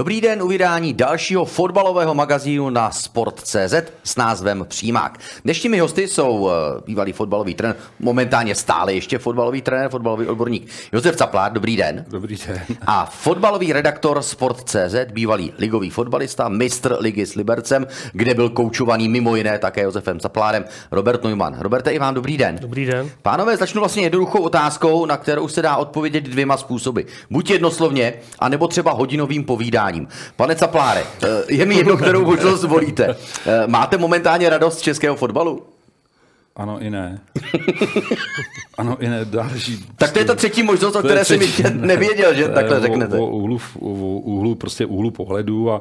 Dobrý den u vydání dalšího fotbalového magazínu na Sport.cz s názvem Přímák. Dnešními hosty jsou eh, bývalý fotbalový trenér, momentálně stále ještě fotbalový trenér, fotbalový odborník Josef Caplár, dobrý den. Dobrý den. A fotbalový redaktor Sport.cz, bývalý ligový fotbalista, mistr ligy s Libercem, kde byl koučovaný mimo jiné také Josefem Caplárem, Robert Neumann. Roberte, i vám dobrý den. Dobrý den. Pánové, začnu vlastně jednoduchou otázkou, na kterou se dá odpovědět dvěma způsoby. Buď jednoslovně, anebo třeba hodinovým povídáním povídáním. Pane Capláre, eh, je mi jedno, kterou možnost volíte. Eh, máte momentálně radost z českého fotbalu? Ano i ne. ano i ne, další. Tak to je ta třetí možnost, o které jsem ještě nevěděl, že takhle eh, řeknete. O, o úhlu, o úhlu, prostě úhlu pohledu a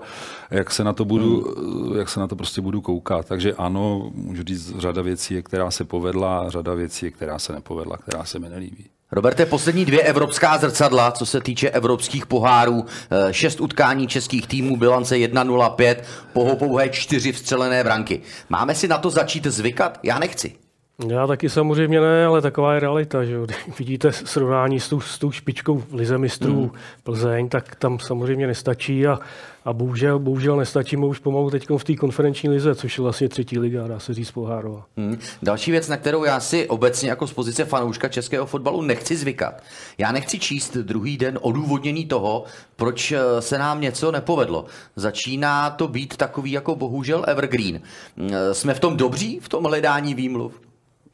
jak se na to budu, hmm. jak se na to prostě budu koukat. Takže ano, můžu říct, řada věcí je, která se povedla, řada věcí je, která se nepovedla, která se mi nelíbí. Roberte, poslední dvě evropská zrcadla, co se týče evropských pohárů, eh, šest utkání českých týmů, bilance 1-0-5, pouhé čtyři vstřelené branky. Máme si na to začít zvykat? Já nechci. Já taky samozřejmě ne, ale taková je realita. Že Vidíte srovnání s tou, s tou špičkou v Lize mistrů mm. Plzeň, tak tam samozřejmě nestačí a, a bohužel, bohužel nestačí mu už pomalu teď v té konferenční lize, což je vlastně třetí liga, dá se říct pohárová. Mm. Další věc, na kterou já si obecně jako z pozice fanouška českého fotbalu nechci zvykat. Já nechci číst druhý den odůvodnění toho, proč eh, se nám něco nepovedlo. Začíná to být takový jako bohužel evergreen. Mm, jsme v tom dobří, v tom hledání výmluv?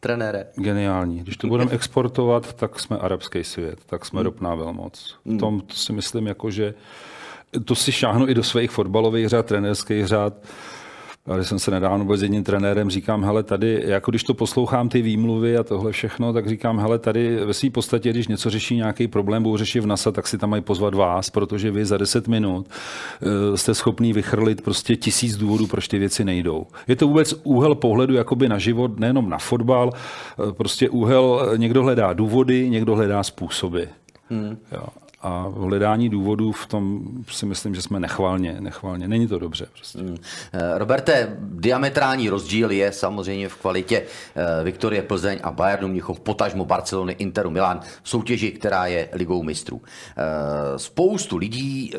Trenére. Geniální. Když to budeme exportovat, tak jsme arabský svět, tak jsme hmm. ropná velmoc. V hmm. tom to si myslím, jako, že to si šáhnu i do svých fotbalových řád, trenérských řád. Když jsem se nedávno byl s jedním trenérem, říkám, hele, tady, jako když to poslouchám ty výmluvy a tohle všechno, tak říkám, hele, tady ve své podstatě, když něco řeší nějaký problém, budou řešit v NASA, tak si tam mají pozvat vás, protože vy za 10 minut uh, jste schopný vychrlit prostě tisíc důvodů, proč ty věci nejdou. Je to vůbec úhel pohledu jakoby na život, nejenom na fotbal, uh, prostě úhel, někdo hledá důvody, někdo hledá způsoby. Hmm. Jo a v hledání důvodů v tom si myslím, že jsme nechvalně, nechvalně. Není to dobře. Prostě. Hmm. Roberte, diametrální rozdíl je samozřejmě v kvalitě eh, Viktorie Plzeň a Bayernu Mnichov, potažmo Barcelony, Interu Milan soutěži, která je ligou mistrů. Eh, spoustu lidí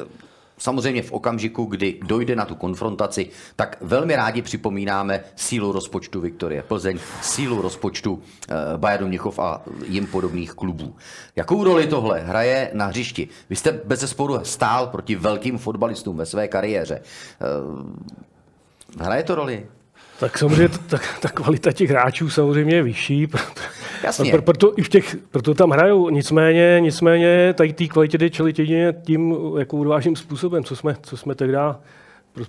Samozřejmě v okamžiku, kdy dojde na tu konfrontaci, tak velmi rádi připomínáme sílu rozpočtu Viktorie Plzeň, sílu rozpočtu eh, Bayernu Mnichov a jim podobných klubů. Jakou roli tohle hraje na hřišti? Vy jste bez zesporu stál proti velkým fotbalistům ve své kariéře. Eh, hraje to roli? Tak samozřejmě ta, ta kvalita těch hráčů samozřejmě je vyšší, proto, Jasně. Pro, proto, i v těch, proto tam hrajou. Nicméně, nicméně tady té kvalitě jde čelit jedině tím jako odvážným způsobem, co jsme, co jsme tehdy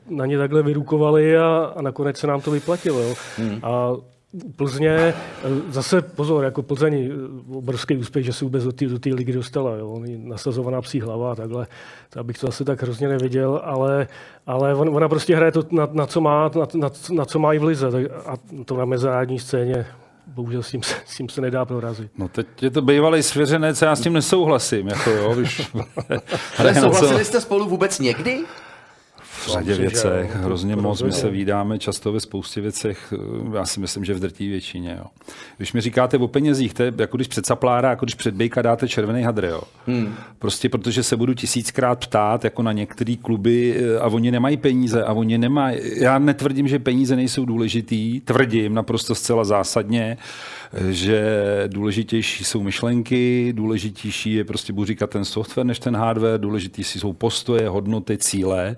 na ně takhle vyrukovali a, a nakonec se nám to vyplatilo. Jo. Hmm. A Plzně, eh, zase pozor, jako Plzeň eh, obrovský úspěch, že se vůbec do té do ligy dostala. Jo. Nasazovaná psí hlava a takhle. To bych to asi tak hrozně neviděl, ale, ale on, ona prostě hraje to, na, na, co má, na, na, na co má i v lize. Tak, a to na mezinárodní scéně bohužel s tím, se, s tím se nedá prorazit. No teď je to bývalý svěřenec, já s tím nesouhlasím. Jako jo, víš. Ale souhlasili jste spolu vůbec někdy? V řadě věcech, jo, hrozně moc. My se vídáme často ve spoustě věcech, já si myslím, že v drtí většině. Jo. Když mi říkáte o penězích, to je jako když před saplára, jako když před bejka dáte červený hadr. Jo. Hmm. Prostě protože se budu tisíckrát ptát jako na některé kluby a oni nemají peníze a oni nemají. Já netvrdím, že peníze nejsou důležitý, tvrdím naprosto zcela zásadně, že důležitější jsou myšlenky, důležitější je prostě budu říkat ten software než ten hardware, důležitější jsou postoje, hodnoty, cíle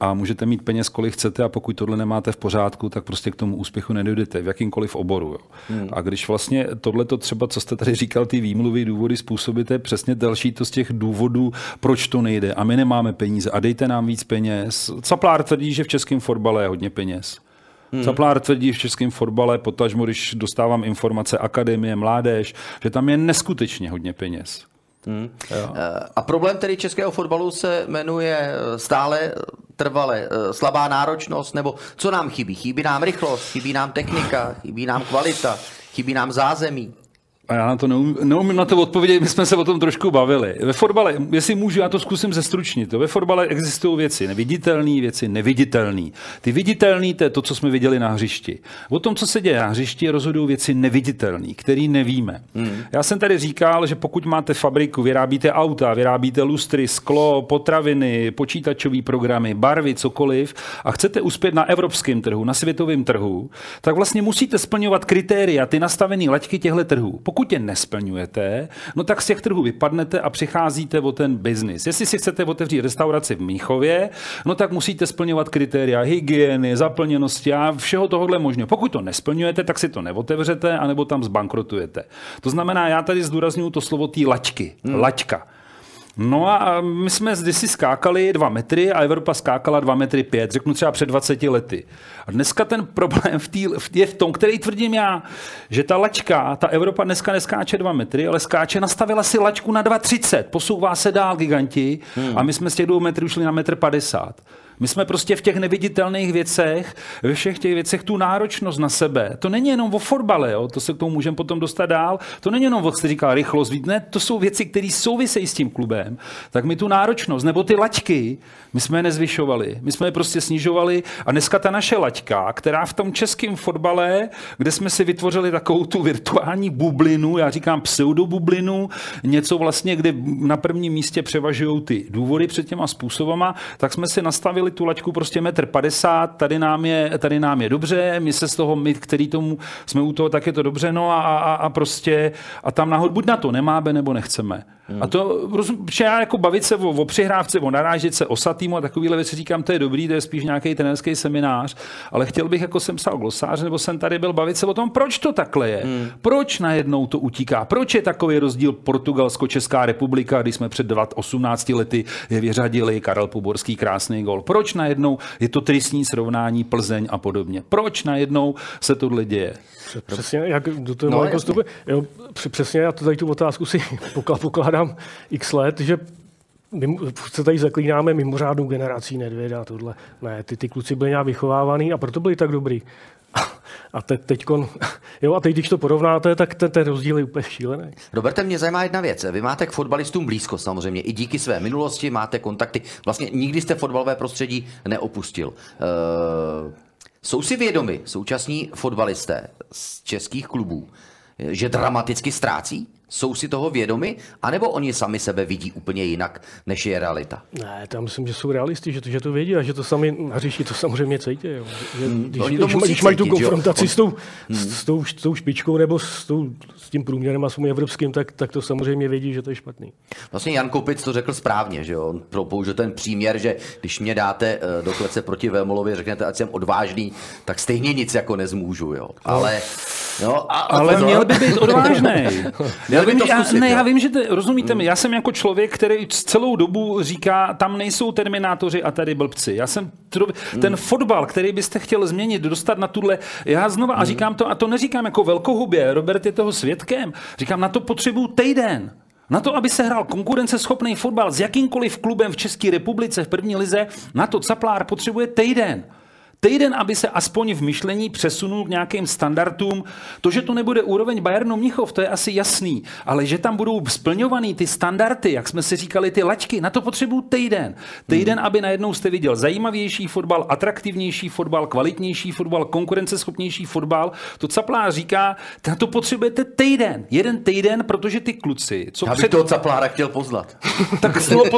a můžete mít peněz, kolik chcete a pokud tohle nemáte v pořádku, tak prostě k tomu úspěchu nedojdete v jakýmkoliv oboru. Jo. Hmm. A když vlastně tohle to třeba, co jste tady říkal, ty výmluvy, důvody způsobíte, přesně další to z těch důvodů, proč to nejde a my nemáme peníze a dejte nám víc peněz. Caplár tvrdí, že v českém fotbale je hodně peněz. Hmm. Caplár tvrdí v českém fotbale, potažmo, když dostávám informace akademie, mládež, že tam je neskutečně hodně peněz. Hmm. A problém tedy českého fotbalu se jmenuje eh, stále trvale eh, slabá náročnost, nebo co nám chybí? Chybí nám rychlost, chybí nám technika, chybí nám kvalita, chybí nám zázemí. A já na to neumím, neumím na to odpovědět, my jsme se o tom trošku bavili. Ve fotbale, jestli můžu, já to zkusím zestručnit. Ve fotbale existují věci neviditelné, věci neviditelné. Ty viditelné, to je to, co jsme viděli na hřišti. O tom, co se děje na hřišti, rozhodují věci neviditelné, které nevíme. Hmm. Já jsem tady říkal, že pokud máte fabriku, vyrábíte auta, vyrábíte lustry, sklo, potraviny, počítačové programy, barvy, cokoliv a chcete uspět na evropském trhu, na světovém trhu, tak vlastně musíte splňovat kritéria, ty nastavené laťky těchto trhů. Pokud pokud je nesplňujete, no tak z těch trhů vypadnete a přicházíte o ten biznis. Jestli si chcete otevřít restauraci v Míchově, no tak musíte splňovat kritéria hygieny, zaplněnosti a všeho tohohle možného. Pokud to nesplňujete, tak si to neotevřete, anebo tam zbankrotujete. To znamená, já tady zdůraznuju to slovo té laťky. Hmm. Laťka. No a my jsme si skákali dva metry a Evropa skákala dva metry pět, řeknu třeba před 20 lety. A dneska ten problém v tý, je v tom, který tvrdím já, že ta lačka, ta Evropa dneska neskáče dva metry, ale skáče, nastavila si lačku na 2,30, posouvá se dál giganti hmm. a my jsme z těch dvou metrů šli na metr 50. My jsme prostě v těch neviditelných věcech, ve všech těch věcech tu náročnost na sebe. To není jenom o fotbale, jo? to se k tomu můžeme potom dostat dál. To není jenom, jak jste říkal, rychlost. Ne, to jsou věci, které souvisejí s tím klubem. Tak my tu náročnost, nebo ty laťky, my jsme je nezvyšovali. My jsme je prostě snižovali a dneska ta naše laťka, která v tom českém fotbale, kde jsme si vytvořili takovou tu virtuální bublinu, já říkám pseudobublinu, něco vlastně, kde na prvním místě převažují ty důvody před těma způsobama, tak jsme si nastavili tu laťku prostě metr 50, tady nám je, tady nám je dobře, my se z toho, my, který tomu jsme u toho, tak je to dobře, no a, a, a prostě a tam nahoru buď na to nemáme, nebo nechceme. Hmm. A to, že já jako bavit se o, o přihrávce, o narážet se, o satýmu a takovýhle věci říkám, to je dobrý, to je spíš nějaký trenerský seminář, ale chtěl bych, jako jsem psal glosář, nebo jsem tady byl bavit se o tom, proč to takhle je. Hmm. Proč najednou to utíká? Proč je takový rozdíl Portugalsko-Česká republika, když jsme před 18 lety je vyřadili Karel Puborský krásný gol. Proč najednou je to tristní srovnání Plzeň a podobně? Proč najednou se tohle děje? Přesně, jak do toho no, jako jo, přesně, já to tady tu otázku si pokládám x let, že my se tady zaklínáme mimořádnou generací Nedvěda, tohle. Ne, ty, ty kluci byli nějak vychovávaný a proto byli tak dobrý. A te, teďkon, jo, a teď, když to porovnáte, tak ten, ten rozdíl je úplně šílený. Roberte, mě zajímá jedna věc. Vy máte k fotbalistům blízko samozřejmě. I díky své minulosti máte kontakty. Vlastně nikdy jste fotbalové prostředí neopustil. Uh, jsou si vědomi současní fotbalisté z českých klubů, že dramaticky ztrácí? Jsou si toho vědomi? A nebo oni sami sebe vidí úplně jinak, než je realita? Ne, já myslím, že jsou realisti, že to, že to vědí a že to sami na říši to samozřejmě cítí. Jo. Že, hmm, když, oni to když, když mají tu konfrontaci s tou, hmm. s, tou, s tou špičkou nebo s, tou, s tím průměrem a s evropským, tak, tak to samozřejmě vědí, že to je špatný. Vlastně Jan Kopic to řekl správně, že on použil ten příměr, že když mě dáte eh, do klece proti Vémolovi, řeknete, ať jsem odvážný, tak stejně nic jako nezmůžu. Jo. Ale, no, a, ale měl by být odvážný. já vím, já, zkusit, ne, já vím, že to, rozumíte mi, já jsem jako člověk, který celou dobu říká, tam nejsou terminátoři a tady blbci. Já jsem ten hmm. fotbal, který byste chtěl změnit, dostat na tuhle, já znova, a hmm. říkám to, a to neříkám jako velkohubě, Robert je toho svědkem, říkám, na to potřebuju týden. Na to, aby se hrál konkurenceschopný fotbal s jakýmkoliv klubem v České republice v první lize, na to Caplár potřebuje týden. Týden, aby se aspoň v myšlení přesunul k nějakým standardům. To, že to nebude úroveň Bayernu Mnichov, to je asi jasný, ale že tam budou splňovaný ty standardy, jak jsme si říkali, ty laťky, na to potřebuju týden. Týden, hmm. aby najednou jste viděl zajímavější fotbal, atraktivnější fotbal, kvalitnější fotbal, konkurenceschopnější fotbal. To Caplá říká, na to potřebujete týden. Jeden týden, protože ty kluci, co Já bych před... toho Caplára chtěl poznat. tak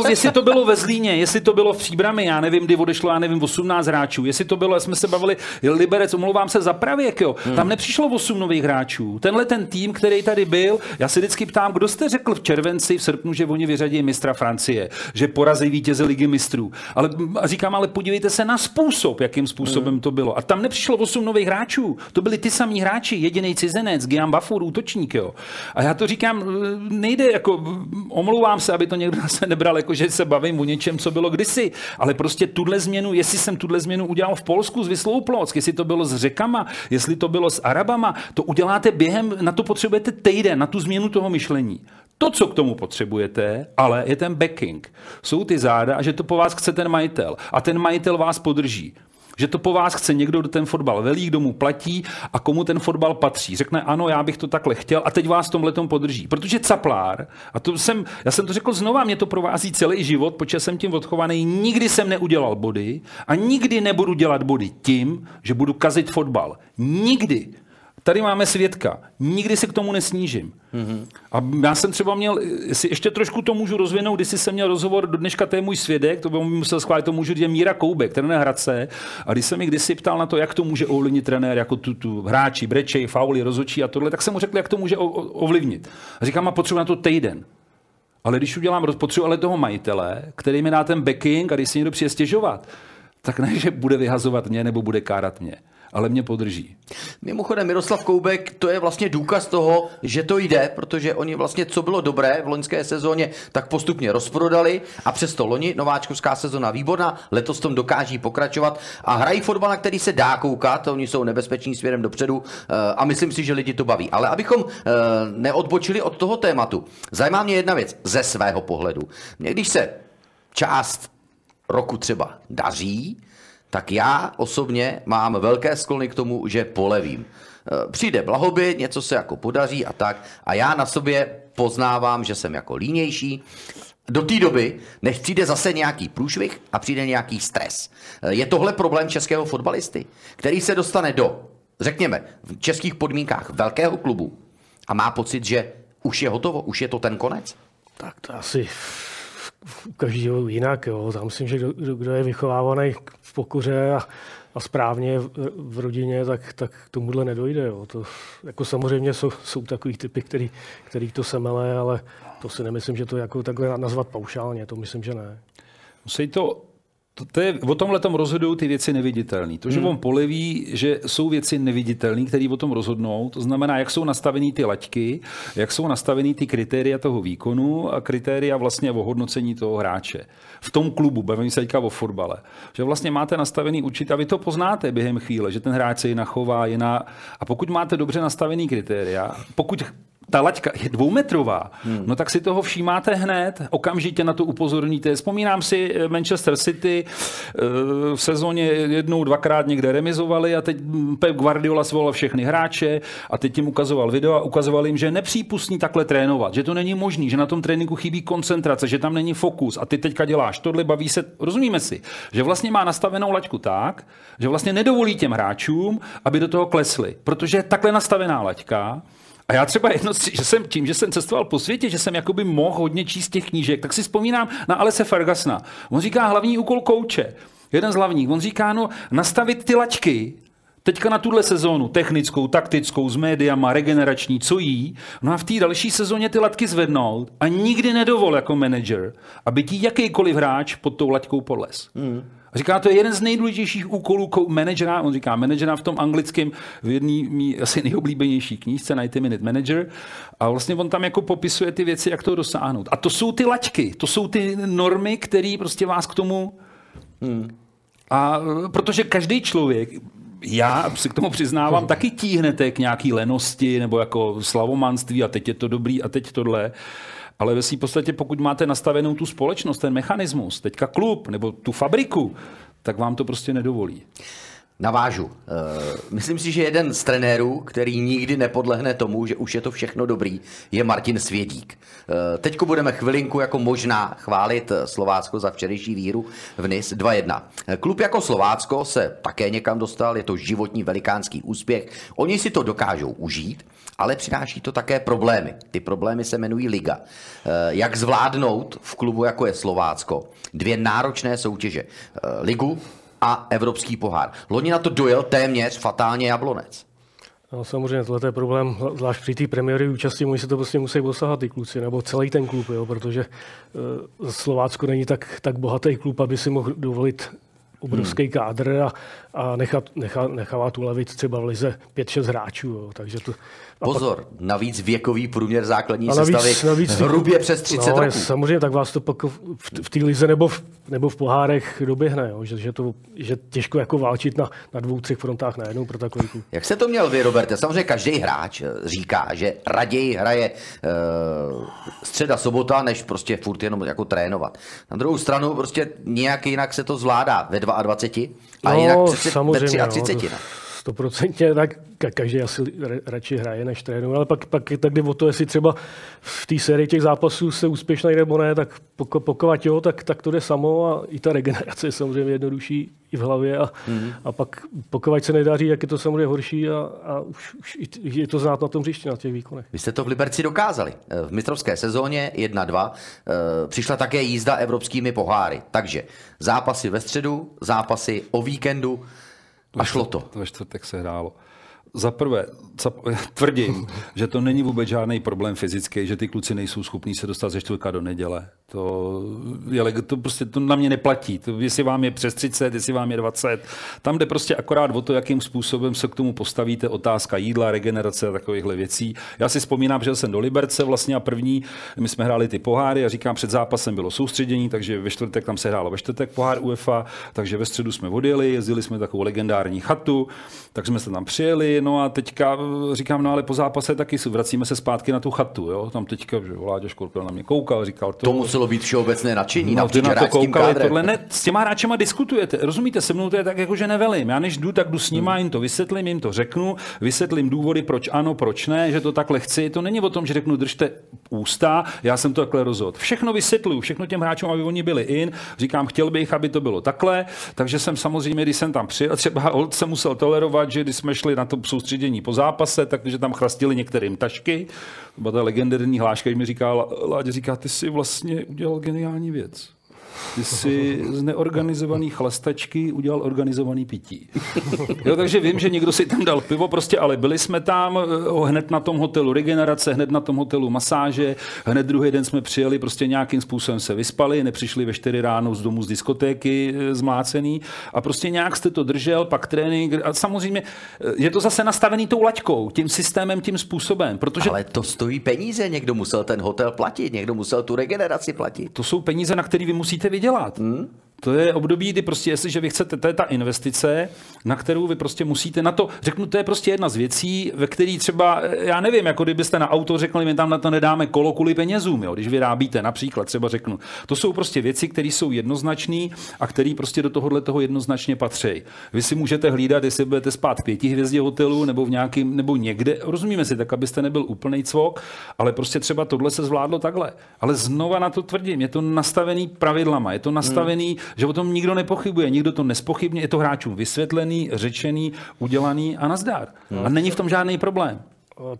jestli to bylo ve Zlíně, jestli to bylo v Příbrami, já nevím, kdy odešlo, já nevím, 18 hráčů, jestli to bylo bylo, jsme se bavili, Liberec, omlouvám se za pravěk, jo. Hmm. Tam nepřišlo 8 nových hráčů. Tenhle ten tým, který tady byl, já se vždycky ptám, kdo jste řekl v červenci, v srpnu, že oni vyřadí mistra Francie, že porazí vítěze ligy mistrů. Ale a říkám, ale podívejte se na způsob, jakým způsobem hmm. to bylo. A tam nepřišlo 8 nových hráčů. To byli ty samý hráči, jediný cizinec, Gian Bafur, útočník, jo. A já to říkám, nejde jako, omlouvám se, aby to někdo se nebral, jako že se bavím o něčem, co bylo kdysi, ale prostě tuhle změnu, jestli jsem tuhle změnu udělal v Polsku, Polsku s Vyslou Plock, jestli to bylo s řekama, jestli to bylo s Arabama, to uděláte během, na to potřebujete týden, na tu změnu toho myšlení. To, co k tomu potřebujete, ale je ten backing. Jsou ty záda a že to po vás chce ten majitel. A ten majitel vás podrží. Že to po vás chce někdo, kdo ten fotbal velí, kdo mu platí a komu ten fotbal patří. Řekne, ano, já bych to takhle chtěl a teď vás tom podrží. Protože caplár, a to jsem, já jsem to řekl znova, mě to provází celý život, protože jsem tím odchovaný, nikdy jsem neudělal body a nikdy nebudu dělat body tím, že budu kazit fotbal. Nikdy. Tady máme svědka. Nikdy se k tomu nesnížím. Mm-hmm. A já jsem třeba měl, jestli ještě trošku to můžu rozvinout, když jsem měl rozhovor, do dneška to je můj svědek, to by musel schválit, to můžu říct, Míra Koubek, trenér Hradce. A když jsem mi kdysi ptal na to, jak to může ovlivnit trenér, jako tu, tu hráči, brečej, fauly, rozočí a tohle, tak jsem mu řekl, jak to může ovlivnit. A říkám, a potřebuji na to týden. Ale když udělám, potřebuji ale toho majitele, který mi dá ten backing a když si někdo přijde stěžovat, tak ne, že bude vyhazovat mě nebo bude kárat mě ale mě podrží. Mimochodem, Miroslav Koubek, to je vlastně důkaz toho, že to jde, protože oni vlastně, co bylo dobré v loňské sezóně, tak postupně rozprodali a přesto loni nováčkovská sezona výborná, letos tom dokáží pokračovat a hrají fotbal, na který se dá koukat, oni jsou nebezpeční směrem dopředu eh, a myslím si, že lidi to baví. Ale abychom eh, neodbočili od toho tématu, zajímá mě jedna věc ze svého pohledu. Mě, když se část roku třeba daří, tak já osobně mám velké sklony k tomu, že polevím. E, přijde blahobyt, něco se jako podaří a tak a já na sobě poznávám, že jsem jako línější, do té doby, než přijde zase nějaký průšvih a přijde nějaký stres. E, je tohle problém českého fotbalisty, který se dostane do, řekněme, v českých podmínkách velkého klubu a má pocit, že už je hotovo, už je to ten konec? Tak to asi každého jinak. Jo. Já myslím, že kdo, kdo je vychovávaný v pokoře a, a správně v, v rodině, tak, tak tomuhle nedojde. Jo. To, jako samozřejmě jsou, jsou takový typy, který, který to semele, ale to si nemyslím, že to jako takhle nazvat paušálně. To myslím, že ne. Musí to to, to je, o tomhle tom rozhodují ty věci neviditelné. To, že hmm. on poleví, že jsou věci neviditelné, které o tom rozhodnou, to znamená, jak jsou nastavený ty laťky, jak jsou nastavený ty kritéria toho výkonu a kritéria vlastně o hodnocení toho hráče. V tom klubu, bavím se teďka o fotbale, že vlastně máte nastavený určitě, a vy to poznáte během chvíle, že ten hráč se jinak chová, jiná, a pokud máte dobře nastavený kritéria, pokud ta laťka je dvoumetrová, hmm. no tak si toho všímáte hned, okamžitě na to upozorníte. Vzpomínám si eh, Manchester City eh, v sezóně jednou, dvakrát někde remizovali a teď Pep Guardiola svolal všechny hráče a teď jim ukazoval video a ukazoval jim, že je nepřípustný takhle trénovat, že to není možný, že na tom tréninku chybí koncentrace, že tam není fokus a ty teďka děláš tohle, baví se, rozumíme si, že vlastně má nastavenou laťku tak, že vlastně nedovolí těm hráčům, aby do toho klesli, protože je takhle nastavená laťka, a já třeba jedno, že jsem tím, že jsem cestoval po světě, že jsem jakoby mohl hodně číst těch knížek, tak si vzpomínám na Alese Fergasna. On říká hlavní úkol kouče. Jeden z hlavních. On říká, no, nastavit ty lačky, Teďka na tuhle sezónu, technickou, taktickou, s médiama, regenerační, co jí, no a v té další sezóně ty latky zvednout a nikdy nedovol jako manager, aby ti jakýkoliv hráč pod tou laťkou podles. Mm. A říká, to je jeden z nejdůležitějších úkolů manažera, on říká manažera v tom anglickém, v jedné mý asi nejoblíbenější knížce 90 Minute Manager. A vlastně on tam jako popisuje ty věci, jak to dosáhnout. A to jsou ty laťky, to jsou ty normy, které prostě vás k tomu... Hmm. A protože každý člověk, já si k tomu přiznávám, taky tíhnete k nějaký lenosti nebo jako slavomanství a teď je to dobrý a teď tohle. Ale ve svým podstatě, pokud máte nastavenou tu společnost, ten mechanismus, teďka klub nebo tu fabriku, tak vám to prostě nedovolí. Navážu. Eh, myslím si, že jeden z trenérů, který nikdy nepodlehne tomu, že už je to všechno dobrý, je Martin Svědík. Eh, teďko budeme chvilinku jako možná chválit Slovácko za včerejší víru v NIS 2-1. Eh, klub jako Slovácko se také někam dostal, je to životní velikánský úspěch. Oni si to dokážou užít, ale přináší to také problémy. Ty problémy se jmenují Liga. Jak zvládnout v klubu, jako je Slovácko, dvě náročné soutěže. Ligu a Evropský pohár. Loni na to dojel téměř fatálně Jablonec. No, samozřejmě, tohle je problém, zvlášť při té premiéry účastí, oni se to prostě musí dosáhat ty kluci, nebo celý ten klub, jo, protože uh, Slovácko není tak, tak bohatý klub, aby si mohl dovolit obrovský hmm. kádr a, a nechat, nechat, nechává tu levit třeba v lize 5-6 hráčů. Jo. Takže to, Pozor, pak, navíc věkový průměr základní navíc, sestavy navíc, hrubě přes 30 no, roků. Samozřejmě, tak vás to pak v, v té lize nebo v, nebo v pohárech doběhne, jo. Že, že, to, že těžko jako válčit na, na dvou, třech frontách najednou pro takový klub. Jak se to měl vy, Roberte? Samozřejmě každý hráč eh, říká, že raději hraje uh, středa sobota, než prostě furt jenom jako trénovat. Na druhou stranu prostě nějak jinak se to zvládá ve 22 a no, jinak přeci samozřejmě, ve 33. No, stoprocentně, tak každý asi radši hraje než trénuje, ale pak, pak tak jde o to, jestli třeba v té sérii těch zápasů se úspěšný nebo ne, tak pokud jo, tak, tak to jde samo a i ta regenerace je samozřejmě jednodušší i v hlavě a, mm-hmm. a pak pokud se nedaří, jak je to samozřejmě horší a, a už, už je to znát na tom hřišti, na těch výkonech. Vy jste to v Liberci dokázali. V mistrovské sezóně 1-2 eh, přišla také jízda evropskými poháry. Takže zápasy ve středu, zápasy o víkendu, a šlo to. Ve čtvrtek se hrálo. Za prvé, tvrdím, že to není vůbec žádný problém fyzický, že ty kluci nejsou schopní se dostat ze čtvrtka do neděle. To, je, to prostě to na mě neplatí. To, jestli vám je přes 30, jestli vám je 20, tam jde prostě akorát o to, jakým způsobem se k tomu postavíte. Otázka jídla, regenerace a takovýchhle věcí. Já si vzpomínám, že jsem do Liberce vlastně a první, my jsme hráli ty poháry a říkám, před zápasem bylo soustředění, takže ve čtvrtek tam se hrálo ve čtvrtek pohár UEFA, takže ve středu jsme odjeli, jezdili jsme takovou legendární chatu, tak jsme se tam přijeli, no a teďka říkám, no ale po zápase taky vracíme se zpátky na tu chatu, jo? Tam teďka, že Škorpil na mě koukal, říkal to. To muselo být všeobecné nadšení no, na to koukali, tohle ne, s těma hráčema diskutujete, rozumíte, se mnou to je tak jako, že nevelím. Já než jdu, tak jdu s nima, jim to vysvětlím, jim to řeknu, vysvětlím důvody, proč ano, proč ne, že to takhle chci. To není o tom, že řeknu, držte ústa, já jsem to takhle rozhodl. Všechno vysvětluju, všechno těm hráčům, aby oni byli in. Říkám, chtěl bych, aby to bylo takhle, takže jsem samozřejmě, když jsem tam přijel, třeba jsem musel tolerovat, že když jsme šli na to soustředění po zápase, takže tam chrastili některým tašky. Byla ta legendární hláška, mi říkal, Láďa říká, ty si vlastně udělal geniální věc. Ty jsi z neorganizovaný chlastačky udělal organizovaný pití. Jo, takže vím, že někdo si tam dal pivo, prostě, ale byli jsme tam eh, hned na tom hotelu regenerace, hned na tom hotelu masáže, hned druhý den jsme přijeli, prostě nějakým způsobem se vyspali, nepřišli ve 4 ráno z domu z diskotéky eh, zmácený a prostě nějak jste to držel, pak trénink a samozřejmě eh, je to zase nastavený tou laťkou, tím systémem, tím způsobem. Protože... Ale to stojí peníze, někdo musel ten hotel platit, někdo musel tu regeneraci platit. To jsou peníze, na které vy musíte vydělat. Hmm? To je období, kdy prostě, jestliže vy chcete, to je ta investice, na kterou vy prostě musíte na to, řeknu, to je prostě jedna z věcí, ve který třeba, já nevím, jako kdybyste na auto řekli, my tam na to nedáme kolo kvůli penězům, jo, když vyrábíte, například, třeba řeknu. To jsou prostě věci, které jsou jednoznačné a které prostě do tohohle toho jednoznačně patří. Vy si můžete hlídat, jestli budete spát v pěti hvězdě hotelu nebo v nějakým, nebo někde, rozumíme si, tak abyste nebyl úplný cvok, ale prostě třeba tohle se zvládlo takhle. Ale znova na to tvrdím, je to nastavený pravidlama, je to nastavený, hmm že o tom nikdo nepochybuje, nikdo to nespochybně, je to hráčům vysvětlený, řečený, udělaný a nazdár. Hmm. A není v tom žádný problém.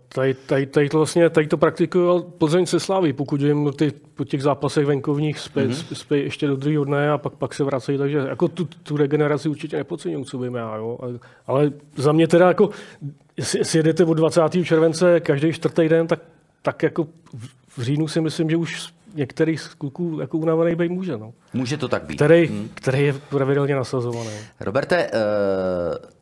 Tady, tady, tady, to vlastně, tady to praktikoval Plzeň se slaví, pokud jim ty, po těch zápasech venkovních spí, mm-hmm. ještě do druhého dne a pak, pak se vracejí, takže jako tu, tu regeneraci určitě nepodceňuji, co vím já, jo. Ale, ale za mě teda jako, jestli, jestli jedete od 20. července každý čtvrtý den, tak, tak jako v říjnu si myslím, že už některých z kluků jako unavený být může. No. Může to tak být. Který, hmm. který je pravidelně nasazovaný. Roberte, uh,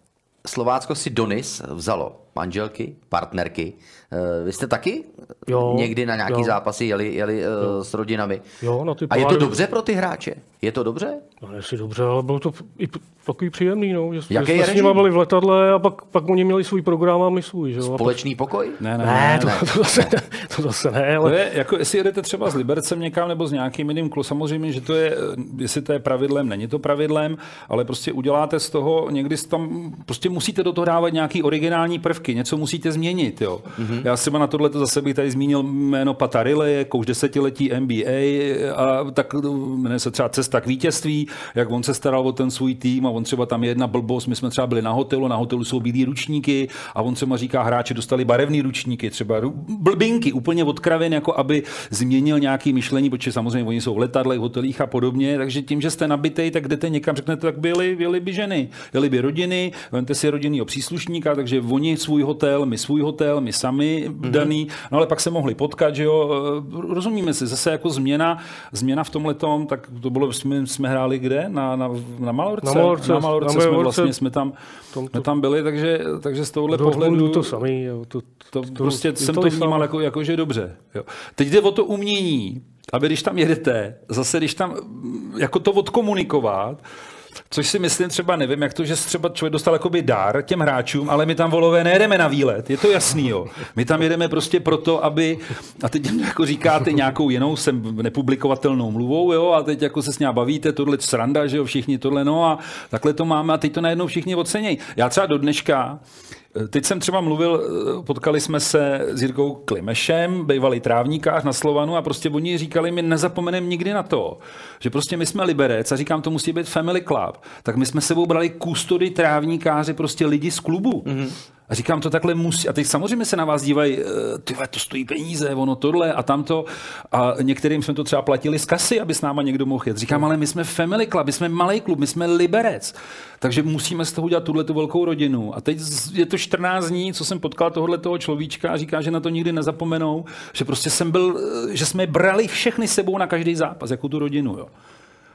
Slovácko si Donis vzalo manželky, partnerky. Uh, vy jste taky jo, někdy na nějaký jo. zápasy jeli, jeli uh, s rodinami? Jo, na ty A je to dobře pro ty hráče? Je to dobře? No, jestli dobře, ale bylo to i takový příjemný. No. Že, Jaký jsme s nimi byli v letadle a pak, pak oni měli svůj program a my svůj. Že? Společný pokoj? Ne, ne, ne, ne, to, ne. To, zase, to zase ne. Ale... To je, jako jestli jedete třeba s Libercem někam nebo s nějakým jiným klubem, samozřejmě, že to je, jestli to je pravidlem, není to pravidlem, ale prostě uděláte z toho, někdy tam, prostě musíte do toho dávat nějaký originální prvky, něco musíte změnit. Jo. Mm-hmm. Já třeba na tohle zase bych tady zmínil jméno Patarile, kouš desetiletí NBA a tak jmenuje se třeba Cesta k vítězství, jak on se staral o ten svůj tým a on třeba tam je jedna blbost, my jsme třeba byli na hotelu, na hotelu jsou bílí ručníky a on třeba říká, hráči dostali barevné ručníky, třeba blbinky, úplně od kravin, jako aby změnil nějaké myšlení, protože samozřejmě oni jsou v letadlech, v hotelích a podobně, takže tím, že jste nabitej, tak jdete někam, řeknete, tak byli, byli by ženy, byly by rodiny, vemte si rodinného příslušníka, takže oni svůj hotel, my svůj hotel, my sami mm-hmm. daný, no ale pak se mohli potkat, že jo, rozumíme si, zase jako změna, změna v tomhle tak to bylo, jsme, jsme hráli kde? Na, na, na Malorce? Na Malorce, na Malorce na jsme vlastně jsme tam, jsme tam byli, takže, takže z tohohle pohledu... to samý, jo, to, to, to, prostě to, jsem to vnímal jako, jako, že dobře. Jo. Teď jde o to umění, aby když tam jedete, zase když tam jako to odkomunikovat, Což si myslím třeba, nevím, jak to, že třeba člověk dostal jakoby dár těm hráčům, ale my tam volové nejedeme na výlet, je to jasný, jo. My tam jedeme prostě proto, aby, a teď jako říkáte nějakou jinou sem nepublikovatelnou mluvou, jo, a teď jako se s ním bavíte, tohle sranda, že jo, všichni tohle, no a takhle to máme a teď to najednou všichni ocenějí. Já třeba do dneška, Teď jsem třeba mluvil, potkali jsme se s Jirkou Klimešem, bývalý trávníkář na Slovanu a prostě oni říkali, my nezapomeneme nikdy na to, že prostě my jsme liberec a říkám, to musí být family club, tak my jsme sebou brali kustody trávníkáři, prostě lidi z klubu. Mm-hmm. A říkám to takhle musí. A teď samozřejmě se na vás dívají, eh, ty to stojí peníze, ono tohle a tamto. A některým jsme to třeba platili z kasy, aby s náma někdo mohl jet. Říkám, ale my jsme family club, my jsme malý klub, my jsme liberec. Takže musíme z toho udělat tuhle tu velkou rodinu. A teď je to 14 dní, co jsem potkal tohle toho človíčka a říká, že na to nikdy nezapomenou, že prostě jsem byl, eh, že jsme brali všechny sebou na každý zápas, jako tu rodinu. Jo.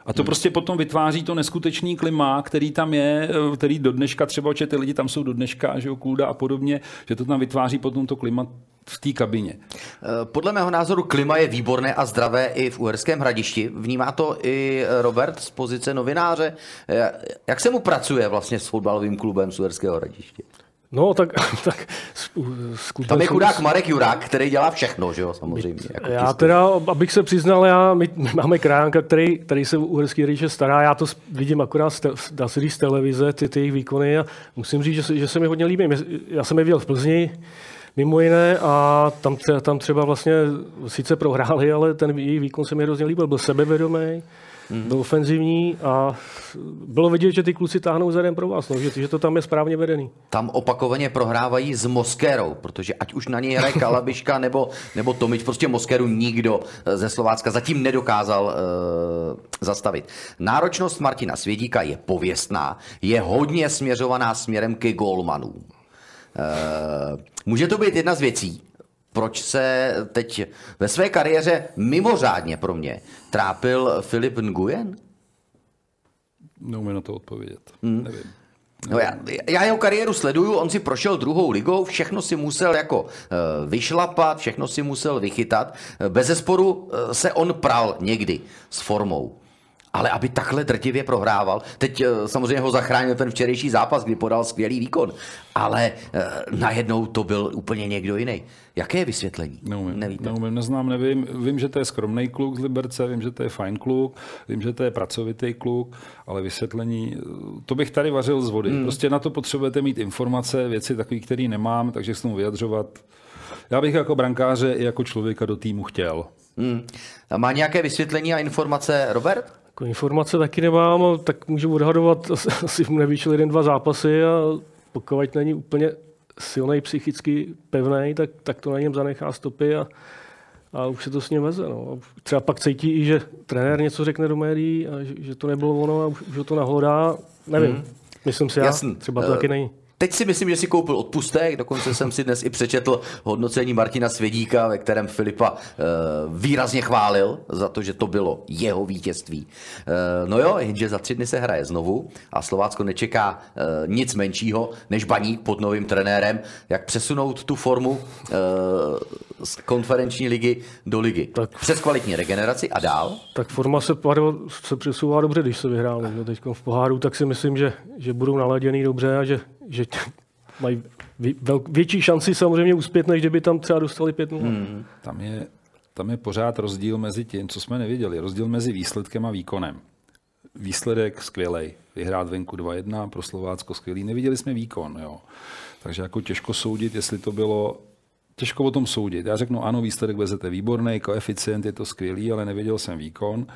A to hmm. prostě potom vytváří to neskutečný klima, který tam je, eh, který do dneška třeba, že ty lidi tam jsou do dneška, že jo, Kulda a podobně, že to tam vytváří potom to klima v té kabině. Eh, podle mého názoru klima je výborné a zdravé i v Uherském hradišti. Vnímá to i Robert z pozice novináře. Eh, jak se mu pracuje vlastně s fotbalovým klubem z Uherského hradiště? No, tak, tak Tam je chudák Marek Jurák, který dělá všechno, že jo, samozřejmě. Jako já teda, abych se přiznal, já, my, my máme kránka, který, který se u Uherský rodiče stará, já to vidím akorát z, te, dá se říct, z televize, ty, ty jejich výkony a musím říct, že, že se mi hodně líbí. Já jsem je viděl v Plzni, mimo jiné a tam, tam třeba vlastně sice prohráli, ale ten jejich výkon se mi hrozně líbil, byl sebevědomý, mm. byl ofenzivní a bylo vidět, že ty kluci táhnou za jeden pro vás, no, že, že to tam je správně vedený. Tam opakovaně prohrávají s Moskérou, protože ať už na něj hraje Kalabiška nebo, nebo Tomič, prostě Moskéru nikdo eh, ze Slovácka zatím nedokázal uh, zastavit. Náročnost Martina Svědíka je pověstná, je hodně směřovaná směrem ke golmanům. Uh, může to být jedna z věcí, proč se teď ve své kariéře mimořádně pro mě trápil Filip Nguyen? Neumím na to odpovědět. Hmm. Nevím. No já, já jeho kariéru sleduju, on si prošel druhou ligou, všechno si musel jako uh, vyšlapat, všechno si musel vychytat. Bez zesporu uh, se on pral někdy s formou ale aby takhle drtivě prohrával. Teď eh, samozřejmě ho zachránil ten včerejší zápas, kdy podal skvělý výkon, ale eh, najednou to byl úplně někdo jiný. Jaké je vysvětlení? Neumím, Nevíte? neumím, neznám, nevím. Vím, že to je skromný kluk z Liberce, vím, že to je fajn kluk, vím, že to je pracovitý kluk, ale vysvětlení, to bych tady vařil z vody. Hmm. Prostě na to potřebujete mít informace, věci takové, které nemám, takže s tomu vyjadřovat. Já bych jako brankáře i jako člověka do týmu chtěl. Hmm. Má nějaké vysvětlení a informace Robert? Jako informace taky nemám, tak můžu odhadovat, asi mu nevyšel jeden, dva zápasy a pokud není úplně silný psychicky pevný, tak, tak to na něm zanechá stopy a, a už se to s ním veze. No. Třeba pak cítí i, že trenér něco řekne do médií a že, že to nebylo ono a už, už ho to nahlodá. Nevím, hmm. myslím si já, Jasný. třeba to uh, taky není. Teď si myslím, že si koupil odpustek, dokonce jsem si dnes i přečetl hodnocení Martina Svědíka, ve kterém Filipa e, výrazně chválil za to, že to bylo jeho vítězství. E, no jo, jenže za tři dny se hraje znovu a Slovácko nečeká e, nic menšího než baník pod novým trenérem, jak přesunout tu formu e, z konferenční ligy do ligy. Tak, Přes kvalitní regeneraci a dál? Tak forma se, se přesouvá dobře, když se vyhrál. Teď v poháru, tak si myslím, že, že budou naladěný dobře a že že mají větší šanci samozřejmě uspět, než kdyby tam třeba dostali 5 hmm. Tam je, tam je pořád rozdíl mezi tím, co jsme neviděli. Rozdíl mezi výsledkem a výkonem. Výsledek skvělý. Vyhrát venku 2-1 pro Slovácko skvělý. Neviděli jsme výkon. Jo. Takže jako těžko soudit, jestli to bylo těžko o tom soudit. Já řeknu, ano, výsledek vezete výborný, koeficient je to skvělý, ale nevěděl jsem výkon.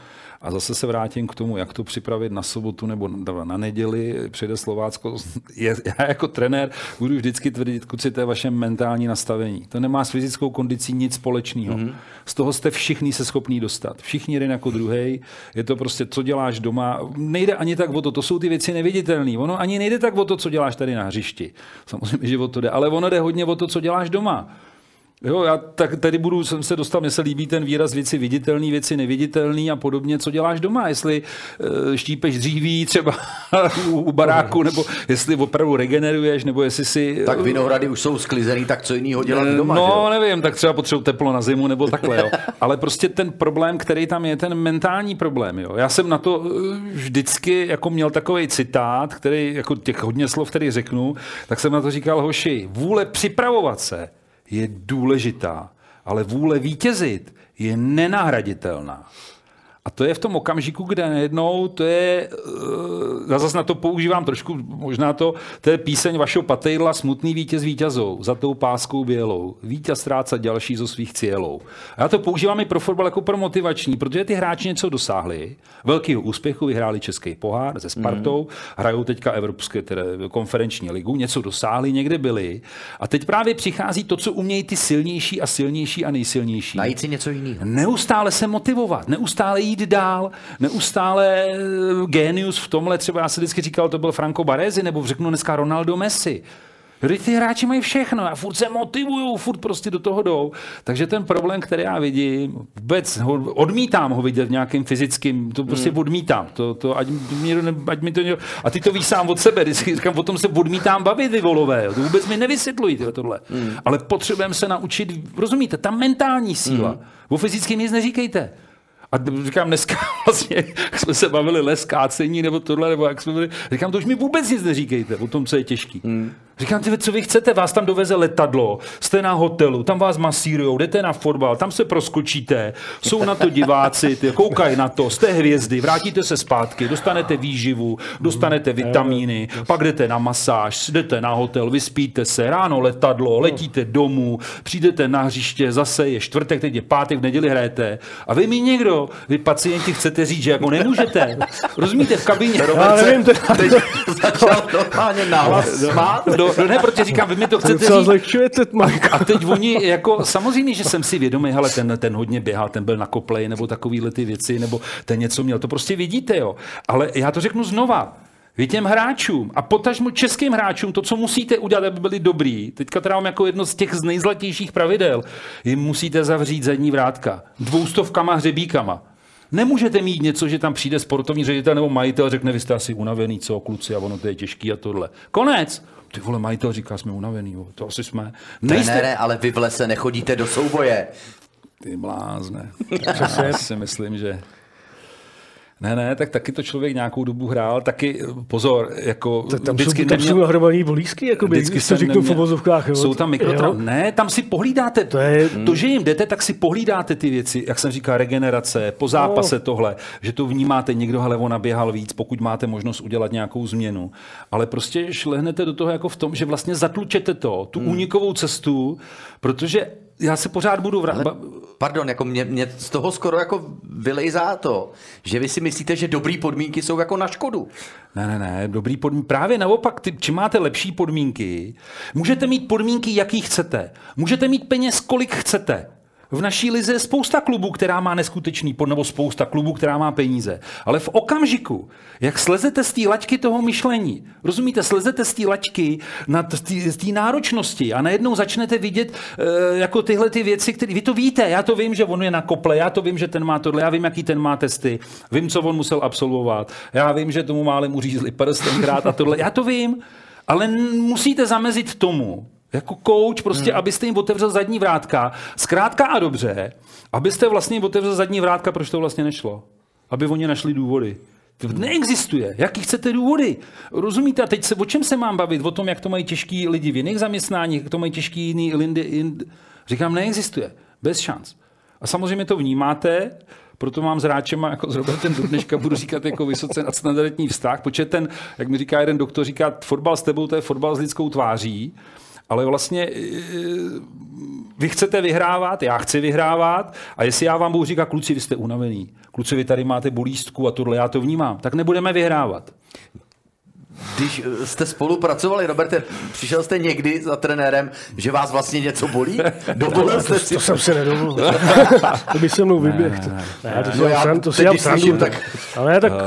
A zase se vrátím k tomu, jak to připravit na sobotu nebo na neděli, přijde Slovácko. Je, já jako trenér budu vždycky tvrdit, kuci, to je vaše mentální nastavení. To nemá s fyzickou kondicí nic společného. Mm-hmm. Z toho jste všichni se schopní dostat. Všichni jeden jako druhý. Je to prostě, co děláš doma. Nejde ani tak o to, to jsou ty věci neviditelné. Ono ani nejde tak o to, co děláš tady na hřišti. Samozřejmě, že o to jde, ale ono jde hodně o to, co děláš doma Jo, já tak tady budu, jsem se dostal, mně se líbí ten výraz věci viditelný, věci neviditelný a podobně, co děláš doma, jestli uh, štípeš dříví třeba u, u baráku, nebo jestli opravdu regeneruješ, nebo jestli si... Tak vinohrady už jsou sklizený, tak co jiného dělat doma, No, že? nevím, tak třeba potřebuji teplo na zimu, nebo takhle, jo. Ale prostě ten problém, který tam je, ten mentální problém, jo. Já jsem na to vždycky jako měl takový citát, který, jako těch hodně slov, který řeknu, tak jsem na to říkal, hoši, vůle připravovat se je důležitá, ale vůle vítězit je nenahraditelná. A to je v tom okamžiku, kde najednou to je, eh, já zase na to používám trošku, možná to, to je píseň vašeho Patejla, smutný vítěz vítězou, za tou páskou bělou, vítěz ztráca další zo svých cílů. A já to používám i pro fotbal jako pro motivační, protože ty hráči něco dosáhli, velkého úspěchu, vyhráli Český pohár se Spartou, mm. hrajou teďka Evropské tedy konferenční ligu, něco dosáhli, někde byli. A teď právě přichází to, co umějí ty silnější a silnější a nejsilnější. Najít si něco jiného. Neustále se motivovat, neustále jít dál, neustále eh, genius v tomhle, třeba já si vždycky říkal, to byl Franco Baresi, nebo řeknu dneska Ronaldo Messi. Ty hráči mají všechno a furt se motivují, furt prostě do toho jdou. Takže ten problém, který já vidím, vůbec ho, odmítám ho vidět v nějakým fyzickým, to prostě hmm. odmítám. To, to, ať, mě, ať mi to, a ty to víš sám od sebe, když říkám, potom se odmítám bavit, vy volové, to vůbec mi nevysvětlují tohle. Hmm. Ale potřebujeme se naučit, rozumíte, ta mentální síla. Hmm. O fyzickém nic neříkejte. A říkám, dneska vlastně jsme se bavili les, kácení nebo tohle, nebo jak jsme byli. Říkám, to už mi vůbec nic neříkejte o tom, co je těžký. Hmm. Říkám, ty, co vy chcete, vás tam doveze letadlo, jste na hotelu, tam vás masírujou, jdete na fotbal, tam se proskočíte, jsou na to diváci, ty, koukají na to, jste hvězdy, vrátíte se zpátky, dostanete výživu, dostanete vitamíny, pak jdete na masáž, jdete na hotel, vyspíte se, ráno letadlo, letíte domů, přijdete na hřiště, zase je čtvrtek, teď je pátek, v neděli hrajete a vy mi někdo, vy pacienti chcete říct, že jako nemůžete. Rozumíte, v kabině. Robert Já nevím, teď začal normálně nahlas smát. Do, no, ne, protože říkám, vy mi to chcete říct. Zlehčujete, a teď oni, jako, samozřejmě, že jsem si vědomý, hele, ten, ten hodně běhal, ten byl na koplej, nebo takovýhle ty věci, nebo ten něco měl, to prostě vidíte, jo. Ale já to řeknu znova. Vy těm hráčům a potažmo českým hráčům to, co musíte udělat, aby byli dobrý, teďka teda mám jako jedno z těch z nejzlatějších pravidel, jim musíte zavřít zadní vrátka dvoustovkama hřebíkama. Nemůžete mít něco, že tam přijde sportovní ředitel nebo majitel a řekne, vy jste asi unavený, co, kluci, a ono to je těžký a tohle. Konec. Ty vole, majitel říká, jsme unavený, jo. to asi jsme. Nejste... Trenére, ale vy v lese nechodíte do souboje. Ty blázne. Já si myslím, že ne, ne, tak taky to člověk nějakou dobu hrál, taky pozor, jako tak tam vždycky jsou, tam neměl, jsou nahromadní bolízky, jako by, vždycky se řeknu v obozovkách. Jo. Jsou tam mikrotra... Ne, tam si pohlídáte. To, je... to, že jim jdete, tak si pohlídáte ty věci, jak jsem říkal, regenerace, po zápase no. tohle, že to vnímáte, někdo hele, naběhal víc, pokud máte možnost udělat nějakou změnu. Ale prostě šlehnete do toho jako v tom, že vlastně zatlučete to, tu hmm. únikovou cestu, protože já se pořád budu vrátit. Pardon, jako mě, mě z toho skoro jako vylejzá to, že vy si myslíte, že dobrý podmínky jsou jako na škodu. Ne, ne, ne, dobrý podmínky. Právě naopak, ty, čím máte lepší podmínky, můžete mít podmínky, jaký chcete. Můžete mít peněz, kolik chcete. V naší lize je spousta klubů, která má neskutečný pod, nebo spousta klubů, která má peníze. Ale v okamžiku, jak slezete z té laťky toho myšlení, rozumíte, slezete z té laťky na té náročnosti a najednou začnete vidět e, jako tyhle ty věci, které vy to víte, já to vím, že on je na kople, já to vím, že ten má tohle, já vím, jaký ten má testy, vím, co on musel absolvovat, já vím, že tomu málem uřízli prst tenkrát a tohle, já to vím, ale musíte zamezit tomu, jako coach, prostě, hmm. abyste jim otevřel zadní vrátka. Zkrátka a dobře, abyste vlastně otevřel zadní vrátka, proč to vlastně nešlo. Aby oni našli důvody. To neexistuje. Jaký chcete důvody? Rozumíte? A teď se o čem se mám bavit? O tom, jak to mají těžký lidi v jiných zaměstnáních, jak to mají těžký jiný lindy. In... Říkám, neexistuje. Bez šanc. A samozřejmě to vnímáte, proto mám s Ráčem jako s Robertem do dneška budu říkat jako vysoce nadstandardní vztah, protože ten, jak mi říká jeden doktor, říká, fotbal s tebou, to je fotbal s lidskou tváří ale vlastně e, vy chcete vyhrávat, já chci vyhrávat a jestli já vám budu říkat, kluci, vy jste unavený, kluci, vy tady máte bolístku a tohle, já to vnímám, tak nebudeme vyhrávat. Když jste spolupracovali, Roberte, přišel jste někdy za trenérem, že vás vlastně něco bolí? Dovolil jste si? To jsem si nedovolil. to by se mnou vyběh. Ne, ne, to, no já, sran, to si já srandu, tak, ale tak... Uh,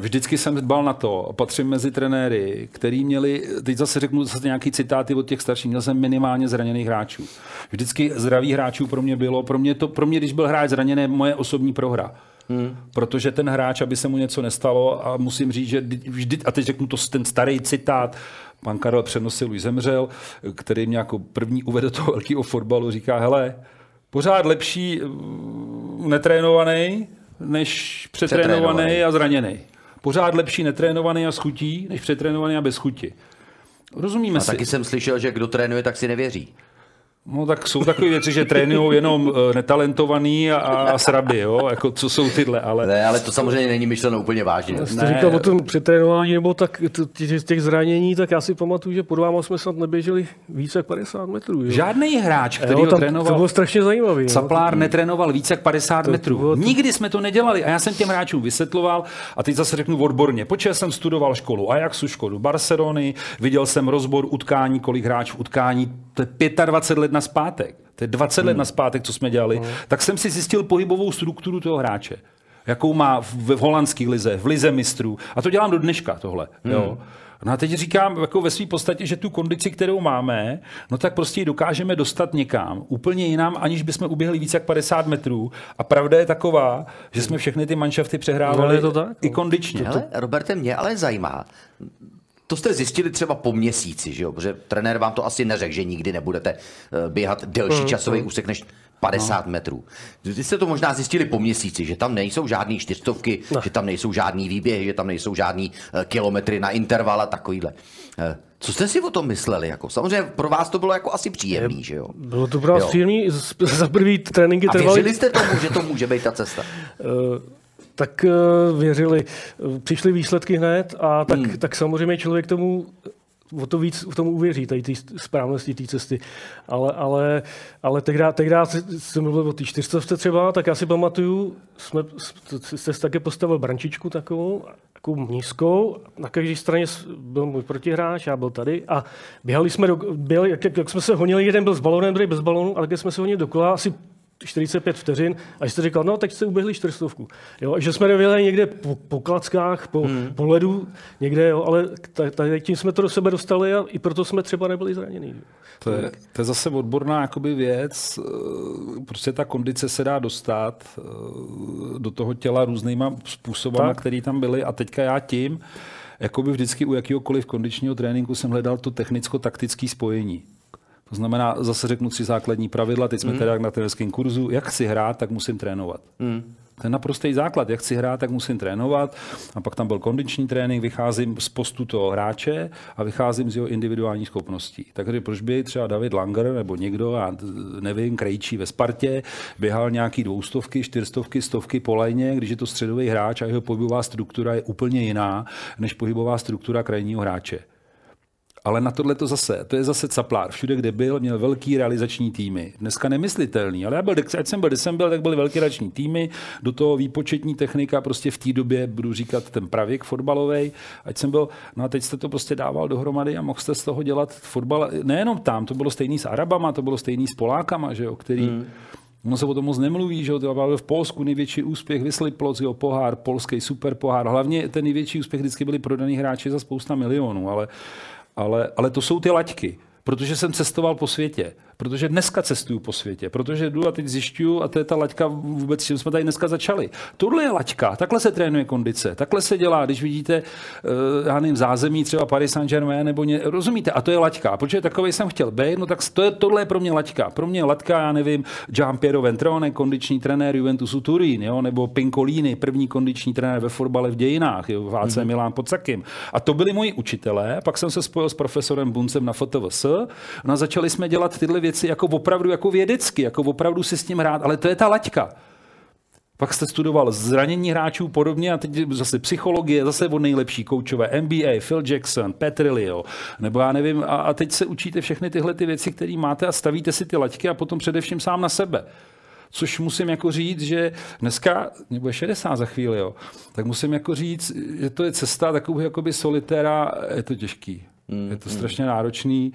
vždycky jsem dbal na to, patřím mezi trenéry, který měli, teď zase řeknu zase nějaký citáty od těch starších, měl jsem minimálně zraněných hráčů. Vždycky zdraví hráčů pro mě bylo, pro mě, to, pro mě když byl hráč zraněný, moje osobní prohra. Hmm. Protože ten hráč, aby se mu něco nestalo, a musím říct, že vždy, a teď řeknu to ten starý citát, pan Karel Přenosil už zemřel, který mě jako první uvedl toho velkého fotbalu, říká, hele, pořád lepší mm, netrénovaný, než přetrénovaný a zraněný. Pořád lepší netrénovaný a schutí, než přetrénovaný a bez chuti. Rozumíme a si. taky jsem slyšel, že kdo trénuje, tak si nevěří. No tak jsou takové věci, že trénují jenom eh, netalentovaný a, a sraby, jo? Jako, co jsou tyhle, ale... Ne, ale to samozřejmě není myšleno úplně vážně. Já jste říkal o tom přetrénování nebo tak z těch zranění, tak já si pamatuju, že pod váma jsme snad neběželi více jak 50 metrů. Jo? Žádný hráč, který ho trénoval... To bylo strašně zajímavý. Caplár jo? netrénoval více jak 50 to, metrů. To to... Nikdy jsme to nedělali a já jsem těm hráčům vysvětloval a teď zase řeknu odborně. Počkej, jsem studoval školu Ajaxu, školu Barcelony, viděl jsem rozbor utkání, kolik hráčů v utkání, to je 25 let na zpátek, to je 20 hmm. let na zpátek, co jsme dělali, hmm. tak jsem si zjistil pohybovou strukturu toho hráče. Jakou má v, v holandské lize, v lize mistrů. A to dělám do dneška tohle. Hmm. Jo. No a teď říkám jako ve své podstatě, že tu kondici, kterou máme, no tak prostě ji dokážeme dostat někam, úplně jinam, aniž bychom uběhli více jak 50 metrů. A pravda je taková, že jsme všechny ty manšafty přehrávali no, to tak? i kondičně. Ale, Roberte, mě ale zajímá, to jste zjistili třeba po měsíci, že jo? Protože trenér vám to asi neřekl, že nikdy nebudete eh, běhat delší mm, časový mm. úsek než 50 no. metrů. Vy jste to možná zjistili po měsíci, že tam nejsou žádné čtyřstovky, no. že tam nejsou žádný výběhy, že tam nejsou žádný uh, kilometry na interval a takovýhle. Uh, co jste si o tom mysleli? Jako? Samozřejmě pro vás to bylo jako asi příjemný, že jo? Bylo to pro vás příjemný. Za první tréninky trvaly... A věřili jste tomu, že to může být ta cesta? Tak uh, věřili. Přišly výsledky hned a tak, hmm. tak samozřejmě člověk tomu o to víc v tomu uvěří, tady té správnosti té cesty. Ale, ale, ale tehdy, tehdy jsem mluvil o té čtyřstovce třeba, tak já si pamatuju, jsme, jste také postavil brančičku takovou, takovou nízkou, na každé straně byl můj protihráč, já byl tady a běhali jsme, do, běhali, jak, jak, jsme se honili, jeden byl s balonem, druhý bez balonu, ale když jsme se honili dokola, asi 45 vteřin a jste říkal, no teď jste uběhli čtyřstovku. Jo, že jsme nevěděli někde po, po klackách, po, hmm. po ledu, někde, jo, ale tady tím jsme to do sebe dostali a i proto jsme třeba nebyli zraněni. To je, to je zase odborná jakoby věc, prostě ta kondice se dá dostat eh, do toho těla různýma způsoby, které tam byly a teďka já tím, jakoby vždycky u jakýhokoliv kondičního tréninku jsem hledal to technicko-taktické spojení. To znamená, zase řeknu tři základní pravidla, teď jsme mm. teda na trenerském kurzu, jak chci hrát, tak musím trénovat. Mm. To je naprostý základ. Jak chci hrát, tak musím trénovat. A pak tam byl kondiční trénink, vycházím z postu toho hráče a vycházím z jeho individuální schopností. Takže proč by třeba David Langer nebo někdo, já nevím, Krejčí ve Spartě, běhal nějaký dvoustovky, čtyřstovky, stovky po lajně, když je to středový hráč a jeho pohybová struktura je úplně jiná než pohybová struktura krajního hráče. Ale na tohle to zase, to je zase caplár. Všude, kde byl, měl velký realizační týmy. Dneska nemyslitelný, ale já byl, ať jsem byl, kde jsem byl, tak byly velký realizační týmy, do toho výpočetní technika, prostě v té době, budu říkat, ten pravěk fotbalový, ať jsem byl, no a teď jste to prostě dával dohromady a mohl jste z toho dělat fotbal, nejenom tam, to bylo stejný s Arabama, to bylo stejný s Polákama, že jo, který, hmm. Ono se o tom moc nemluví, že jo, v Polsku největší úspěch, Vyslý Ploc, jo, pohár, polský super pohár. Hlavně ten největší úspěch vždycky byli prodaný hráči za spousta milionů, ale ale, ale to jsou ty laťky, protože jsem cestoval po světě protože dneska cestuju po světě, protože jdu a teď zjišťuju, a to je ta laťka vůbec, čím jsme tady dneska začali. Tohle je laťka, takhle se trénuje kondice, takhle se dělá, když vidíte, uh, já nevím, zázemí třeba Paris Saint-Germain, nebo ně, rozumíte, a to je laťka, protože takový jsem chtěl být, no tak to je, tohle je pro mě laťka. Pro mě laťka, já nevím, Gian Piero Ventrone, kondiční trenér Juventusu Turín, jo, nebo Pincolini, první kondiční trenér ve fotbale v dějinách, jo, v AC mm-hmm. Milán pod Sakim. A to byli moji učitelé, pak jsem se spojil s profesorem Buncem na FTVS, no a začali jsme dělat tyhle věci věci jako opravdu jako vědecky, jako opravdu si s tím hrát, ale to je ta laťka. Pak jste studoval zranění hráčů podobně a teď zase psychologie, zase od nejlepší koučové, NBA, Phil Jackson, Petrilio, nebo já nevím, a, a teď se učíte všechny tyhle ty věci, které máte a stavíte si ty laťky a potom především sám na sebe. Což musím jako říct, že dneska, nebo je 60 za chvíli, jo, tak musím jako říct, že to je cesta takového jakoby solitéra, je to těžký. Mm, je to mm. strašně náročný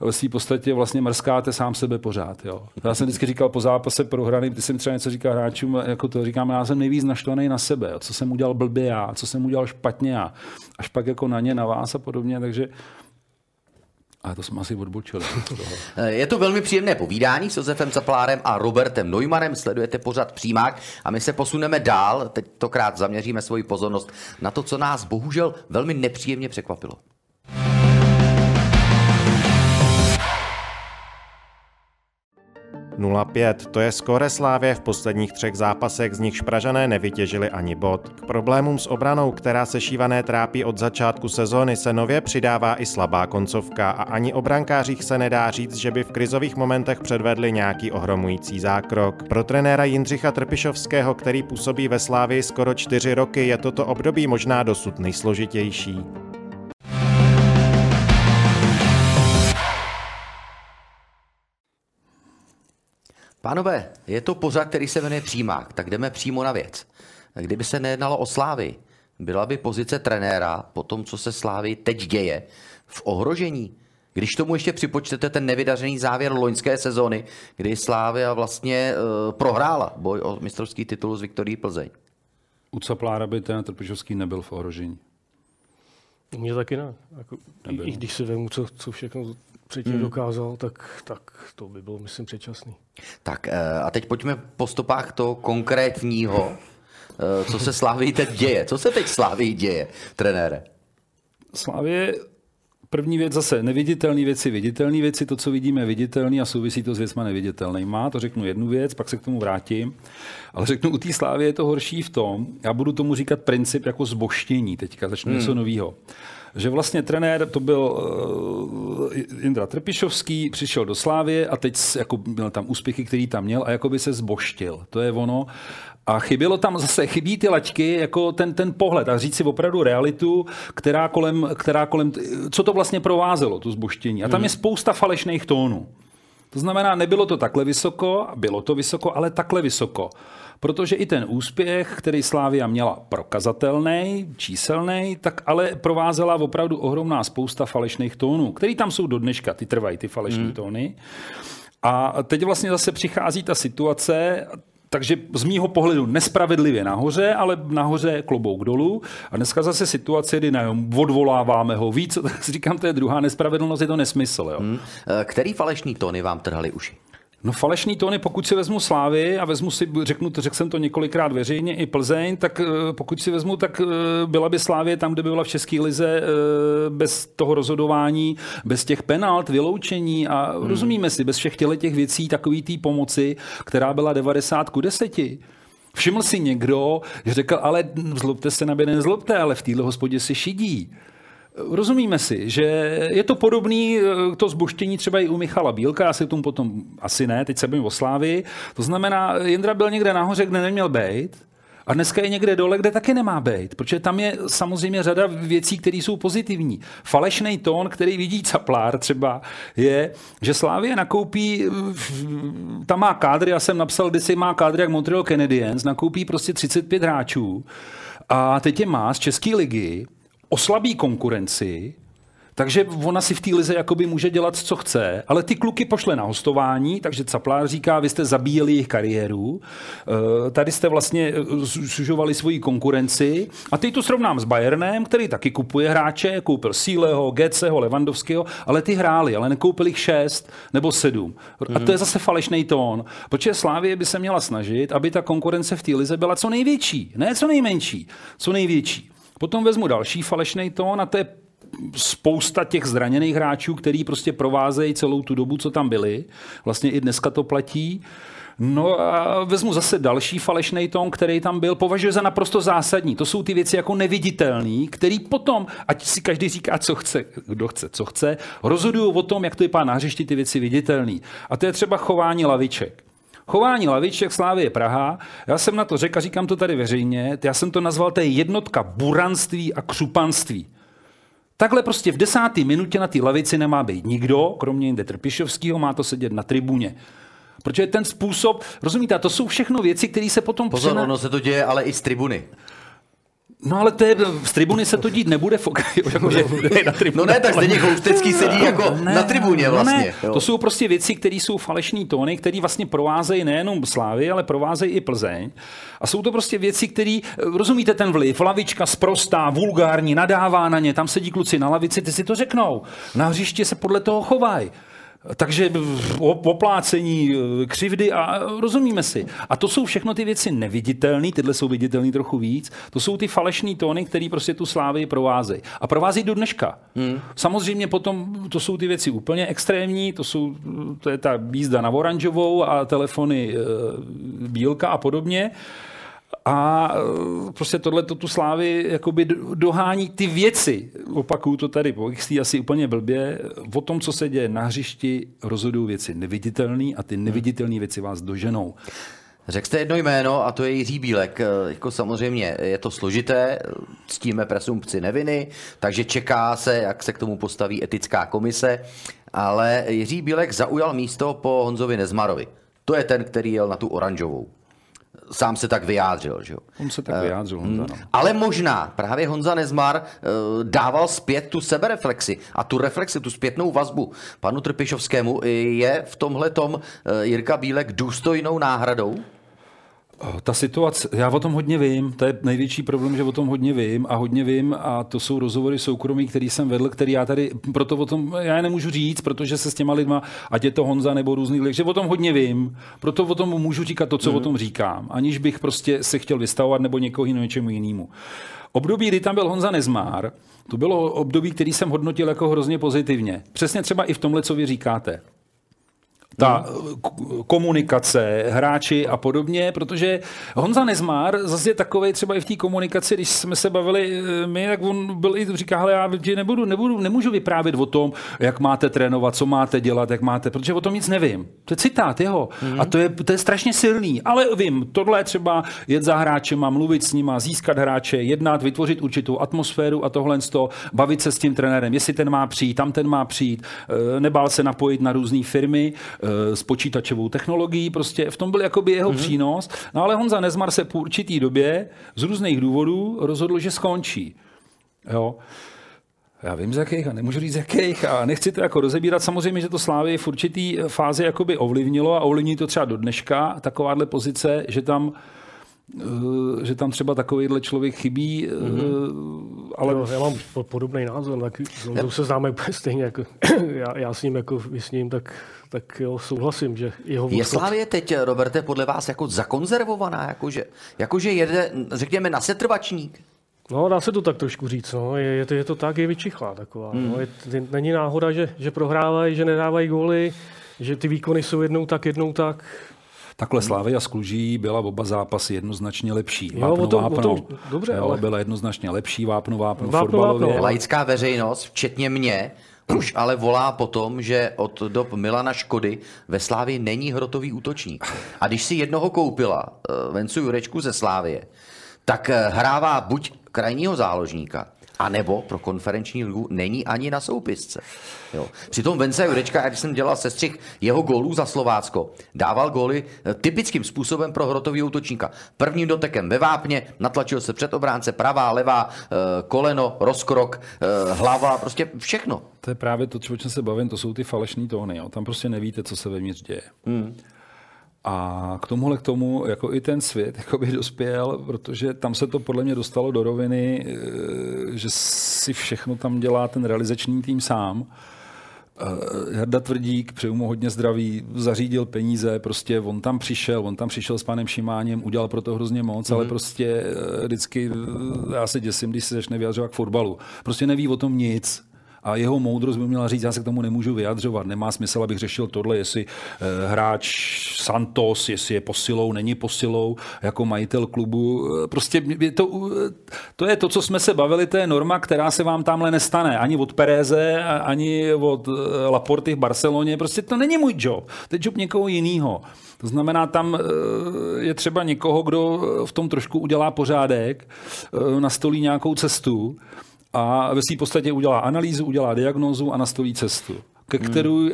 ve své podstatě vlastně mrskáte sám sebe pořád. Jo. Já jsem vždycky říkal po zápase prohraný, když jsem třeba něco říkal hráčům, jako to říkám, já jsem nejvíc naštvaný na sebe, jo. co jsem udělal blbě já, co jsem udělal špatně já, až pak jako na ně, na vás a podobně, takže a to jsme asi odbočili. Je to velmi příjemné povídání s Josefem Zaplárem a Robertem Neumannem. Sledujete pořád přímák a my se posuneme dál. Teď tokrát zaměříme svoji pozornost na to, co nás bohužel velmi nepříjemně překvapilo. 0-5. To je skóre Slávě v posledních třech zápasech, z nichž Pražané nevytěžili ani bod. K problémům s obranou, která se šívané trápí od začátku sezóny, se nově přidává i slabá koncovka a ani o brankářích se nedá říct, že by v krizových momentech předvedli nějaký ohromující zákrok. Pro trenéra Jindřicha Trpišovského, který působí ve Slávii skoro čtyři roky, je toto období možná dosud nejsložitější. 'Pánové, je to pořad, který se jmenuje Přímák, tak jdeme přímo na věc. Kdyby se nejednalo o Slávy, byla by pozice trenéra po tom, co se Slávy teď děje, v ohrožení? Když tomu ještě připočtete ten nevydařený závěr loňské sezony, kdy Slávia vlastně uh, prohrála boj o mistrovský titul z Viktorí Plzeň. U Caplára by ten Trpišovský nebyl v ohrožení. U mě taky ne. Jako, i, I když si vemu, co, co všechno předtím hmm. dokázal, tak, tak to by bylo, myslím, předčasný. Tak eh, a teď pojďme po stopách toho konkrétního, eh, co se Slávii teď děje. Co se teď Slávii děje, trenére? Slávě První věc zase neviditelné věci, viditelné věci, to, co vidíme, viditelné a souvisí to s věcma neviditelnýma. To řeknu jednu věc, pak se k tomu vrátím. Ale řeknu, u té slávy je to horší v tom, já budu tomu říkat princip jako zboštění teďka, začnu hmm. něco nového že vlastně trenér, to byl uh, Indra Trpišovský, přišel do Slávie a teď jako měl tam úspěchy, který tam měl a jako by se zboštil. To je ono. A chybělo tam zase, chybí ty laťky, jako ten, ten pohled a říct si opravdu realitu, která kolem, která kolem, co to vlastně provázelo, tu zboštění. A tam hmm. je spousta falešných tónů. To znamená, nebylo to takhle vysoko, bylo to vysoko, ale takhle vysoko. Protože i ten úspěch, který Slávia měla prokazatelný, číselný, tak ale provázela opravdu ohromná spousta falešných tónů, které tam jsou do dneška, ty trvají, ty falešné hmm. tóny. A teď vlastně zase přichází ta situace, takže z mýho pohledu nespravedlivě nahoře, ale nahoře klobouk dolů. A dneska zase situace, kdy nejenom odvoláváme ho víc, tak si říkám, to je druhá nespravedlnost, je to nesmysl. Jo. Hmm. Který falešný tóny vám trhali uši? No falešný tóny, pokud si vezmu Slávy a vezmu si, řeknu, řekl jsem to několikrát veřejně, i Plzeň, tak eh, pokud si vezmu, tak eh, byla by Slávě tam, kde by byla v České lize eh, bez toho rozhodování, bez těch penalt, vyloučení a hmm. rozumíme si, bez všech těch věcí, takový té pomoci, která byla 90 ku 10. Všiml si někdo, že řekl, ale zlobte se na mě, nezlobte, ale v téhle hospodě se šidí. Rozumíme si, že je to podobný eh, to zboštění třeba i u Michala Bílka, já si tomu potom asi ne, teď se bavím o Slávii. To znamená, Jindra byl někde nahoře, kde neměl být, a dneska je někde dole, kde taky nemá být, protože tam je samozřejmě řada věcí, které jsou pozitivní. Falešný tón, který vidí Caplár třeba, je, že Slávě nakoupí, tam má kádry, já jsem napsal, kdy si má kádry jak Montreal Canadiens, nakoupí prostě 35 hráčů a teď je má z České ligy oslabí konkurenci, takže ona si v té lize jakoby může dělat, co chce, ale ty kluky pošle na hostování, takže Caplár říká, vy jste zabíjeli jejich kariéru, eh, tady jste vlastně eh, sužovali svoji konkurenci a teď to srovnám s Bayernem, který taky kupuje hráče, koupil Síleho, Geceho, Levandovského, ale ty hráli, ale nekoupil jich šest nebo sedm. A to je zase falešný tón, protože Slávie by se měla snažit, aby ta konkurence v té lize byla co největší, ne co nejmenší, co největší. Potom vezmu další falešný tón a to je spousta těch zraněných hráčů, který prostě provázejí celou tu dobu, co tam byli. Vlastně i dneska to platí. No a vezmu zase další falešný tón, který tam byl, považuji za naprosto zásadní. To jsou ty věci jako neviditelné, který potom, ať si každý říká, co chce, kdo chce, co chce, rozhodují o tom, jak to vypadá na hřišti ty věci viditelné. A to je třeba chování laviček. Chování laviček Slávie Praha, já jsem na to řekl a říkám to tady veřejně, já jsem to nazval, to je jednotka buranství a křupanství. Takhle prostě v desáté minutě na té lavici nemá být nikdo, kromě jinde Trpišovského, má to sedět na tribuně. Protože ten způsob, rozumíte, to jsou všechno věci, které se potom... Pozor, přena... ono se to děje ale i z tribuny. No ale to je, z tribuny se to dít nebude, jakože na No ne, tak stejně Houstecký sedí jako ne, na tribuně vlastně. No ne. To jsou prostě věci, které jsou falešné tóny, které vlastně provázejí nejenom Slávy, ale provázejí i Plzeň. A jsou to prostě věci, které, rozumíte ten vliv, lavička sprostá, vulgární, nadává na ně, tam sedí kluci na lavici, ty si to řeknou. Na hřiště se podle toho chovají. Takže oplácení, eh, křivdy a rozumíme si. A to jsou všechno ty věci neviditelné, tyhle jsou viditelné trochu víc. To jsou ty falešné tóny, které prostě tu slávy provázejí. A provázejí do dneška. Hmm. Samozřejmě potom to jsou ty věci úplně extrémní, to, jsou, to je ta jízda na oranžovou a telefony e, bílka a podobně a e, prostě tohle tu slávy jakoby dohání ty věci, opakuju to tady po XT asi úplně blbě, o tom, co se děje na hřišti, rozhodují věci neviditelné a ty neviditelné věci vás doženou. Řekl jste jedno jméno a to je Jiří Bílek. E, jako samozřejmě je to složité, ctíme presumpci neviny, takže čeká se, jak se k tomu postaví etická komise, ale Jiří Bílek zaujal místo po Honzovi Nezmarovi. To je ten, který jel na tu oranžovou sám se tak vyjádřil. Že jo? On se tak eh, vyjádřil, Honza. No. Ale možná právě Honza Nezmar eh, dával zpět tu sebereflexi a tu reflexi, tu zpětnou vazbu panu Trpišovskému. Je v tomhle tom eh, Jirka Bílek důstojnou náhradou? Ta situace, já o tom hodně vím, to je největší problém, že o tom hodně vím a hodně vím a to jsou rozhovory soukromí, který jsem vedl, který já tady, proto o tom, já je nemůžu říct, protože se s těma lidma, ať je to Honza nebo různý lidi, že o tom hodně vím, proto o tom můžu říkat to, co mm. o tom říkám, aniž bych prostě se chtěl vystavovat nebo někoho jiného něčemu jinému. Období, kdy tam byl Honza Nezmár, to bylo období, který jsem hodnotil jako hrozně pozitivně. Přesně třeba i v tomhle, co vy říkáte ta komunikace, hráči a podobně, protože Honza Nezmár zase je takový třeba i v té komunikaci, když jsme se bavili eh, my, jak on byl i říká, hele, já ti nebudu, nebudu, nemůžu vyprávět o tom, jak máte trénovat, co máte dělat, jak máte, protože o tom nic nevím. To je citát jeho. Mm-hmm. A to je, to je strašně silný. Ale vím, tohle je třeba jet za hráčema, mluvit s nima, získat hráče, jednat, vytvořit určitou atmosféru a tohle to, bavit se s tím trenérem, jestli ten má přijít, tam ten má přijít, eh, nebál se napojit na různé firmy, s počítačovou technologií, prostě v tom byl jakoby jeho mm-hmm. přínos. No ale Honza Nezmar se po určitý době z různých důvodů rozhodl, že skončí. Jo. Já vím z jakých a nemůžu říct z jakých a nechci to jako rozebírat. Samozřejmě, že to Slávy v určitý fázi jakoby ovlivnilo a ovlivní to třeba do dneška takováhle pozice, že tam Eh, že tam třeba takovýhle člověk chybí, mm-hmm. ale... Jo, já mám podobný názor, tak to se známe úplně stejně, jako já, já s ním, jako s ním, tak, tak jo, souhlasím, že jeho... Je Slávě teď, Roberte, podle vás jako zakonzervovaná, jakože, jakože jede, řekněme, na setrvačník? No, dá se to tak trošku říct. No. Je, je, to, je to tak, je vyčichlá taková. Hmm. No. Je, není náhoda, že, že prohrávají, že nedávají góly, že ty výkony jsou jednou tak, jednou tak. Takhle Slávy a Skluží byla oba zápasy jednoznačně lepší. Vápno, jo, o tom, vápno, o tom, dobře, jo, ale... byla jednoznačně lepší, vápno, vápno, vápno fotbalově. Vápno. Laická veřejnost, včetně mě, už ale volá po tom, že od dob Milana Škody ve Slávě není hrotový útočník. A když si jednoho koupila uh, Vencu Jurečku ze Slávie, tak uh, hrává buď krajního záložníka, a nebo pro konferenční ligu není ani na soupisce. Jo. Přitom Vence Jurečka, když jsem dělal sestřih jeho gólů za Slovácko, dával góly eh, typickým způsobem pro hrotový útočníka. Prvním dotekem ve vápně, natlačil se před obránce, pravá, levá, eh, koleno, rozkrok, eh, hlava, prostě všechno. To je právě to, o čem se bavím, to jsou ty falešné tóny. Jo. Tam prostě nevíte, co se vevnitř děje. Hmm. A k tomuhle k tomu jako i ten svět jakoby dospěl, protože tam se to podle mě dostalo do roviny, eh, že si všechno tam dělá ten realizační tým sám. Eh, Jarda Tvrdík, přeju mu hodně zdraví, zařídil peníze, prostě on tam přišel, on tam přišel s panem Šimáněm, udělal pro to hrozně moc, mm-hmm. ale mhm. prostě eh, vždycky, já se děsím, když se začne vyjadřovat k fotbalu. Prostě neví o tom nic, a jeho moudrost by měla říct, já se k tomu nemůžu vyjadřovat. Nemá smysl, abych řešil tohle, jestli eh, hráč Santos, jestli je posilou, není posilou, jako majitel klubu. Eh, prostě je to, eh, to je to, co jsme se bavili, to je norma, která se vám tamhle nestane. Ani od Pereze, ani od Laporty v Barceloně. Prostě to není můj job. To je job někoho jiného. To znamená, tam je třeba někoho, kdo v tom trošku udělá pořádek, nastolí nějakou cestu a ve své podstatě udělá analýzu, udělá diagnózu a nastolí cestu. ke kterou hmm.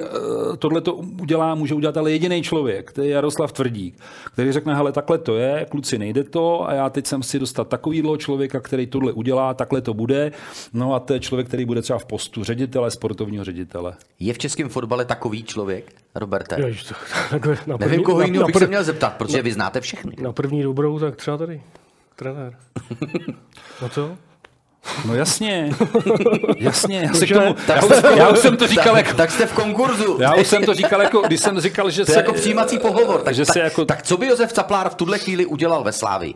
tohle to udělá, může udělat ale jediný člověk, to je Jaroslav Tvrdík, který řekne, hele, takhle to je, kluci, nejde to a já teď jsem si dostat takovýhle člověka, který tohle udělá, takhle to bude, no a to je člověk, který bude třeba v postu ředitele, sportovního ředitele. Je v českém fotbale takový člověk, Roberte? Ježiš, to, takhle, na první, Nevím, koho jiného bych prv... se měl zeptat, protože na, vy znáte všechny. Na první dobrou, tak třeba tady, trenér. no co? No jasně, jasně, já, se k tomu, tak já, už, já už jsem to říkal tak, jako... Tak jste v konkurzu. Já už jsem to říkal jako, když jsem říkal, že to se... jako přijímací pohovor. Tak, že tak, se jako... tak co by Josef Caplár v tuhle chvíli udělal ve Slávi,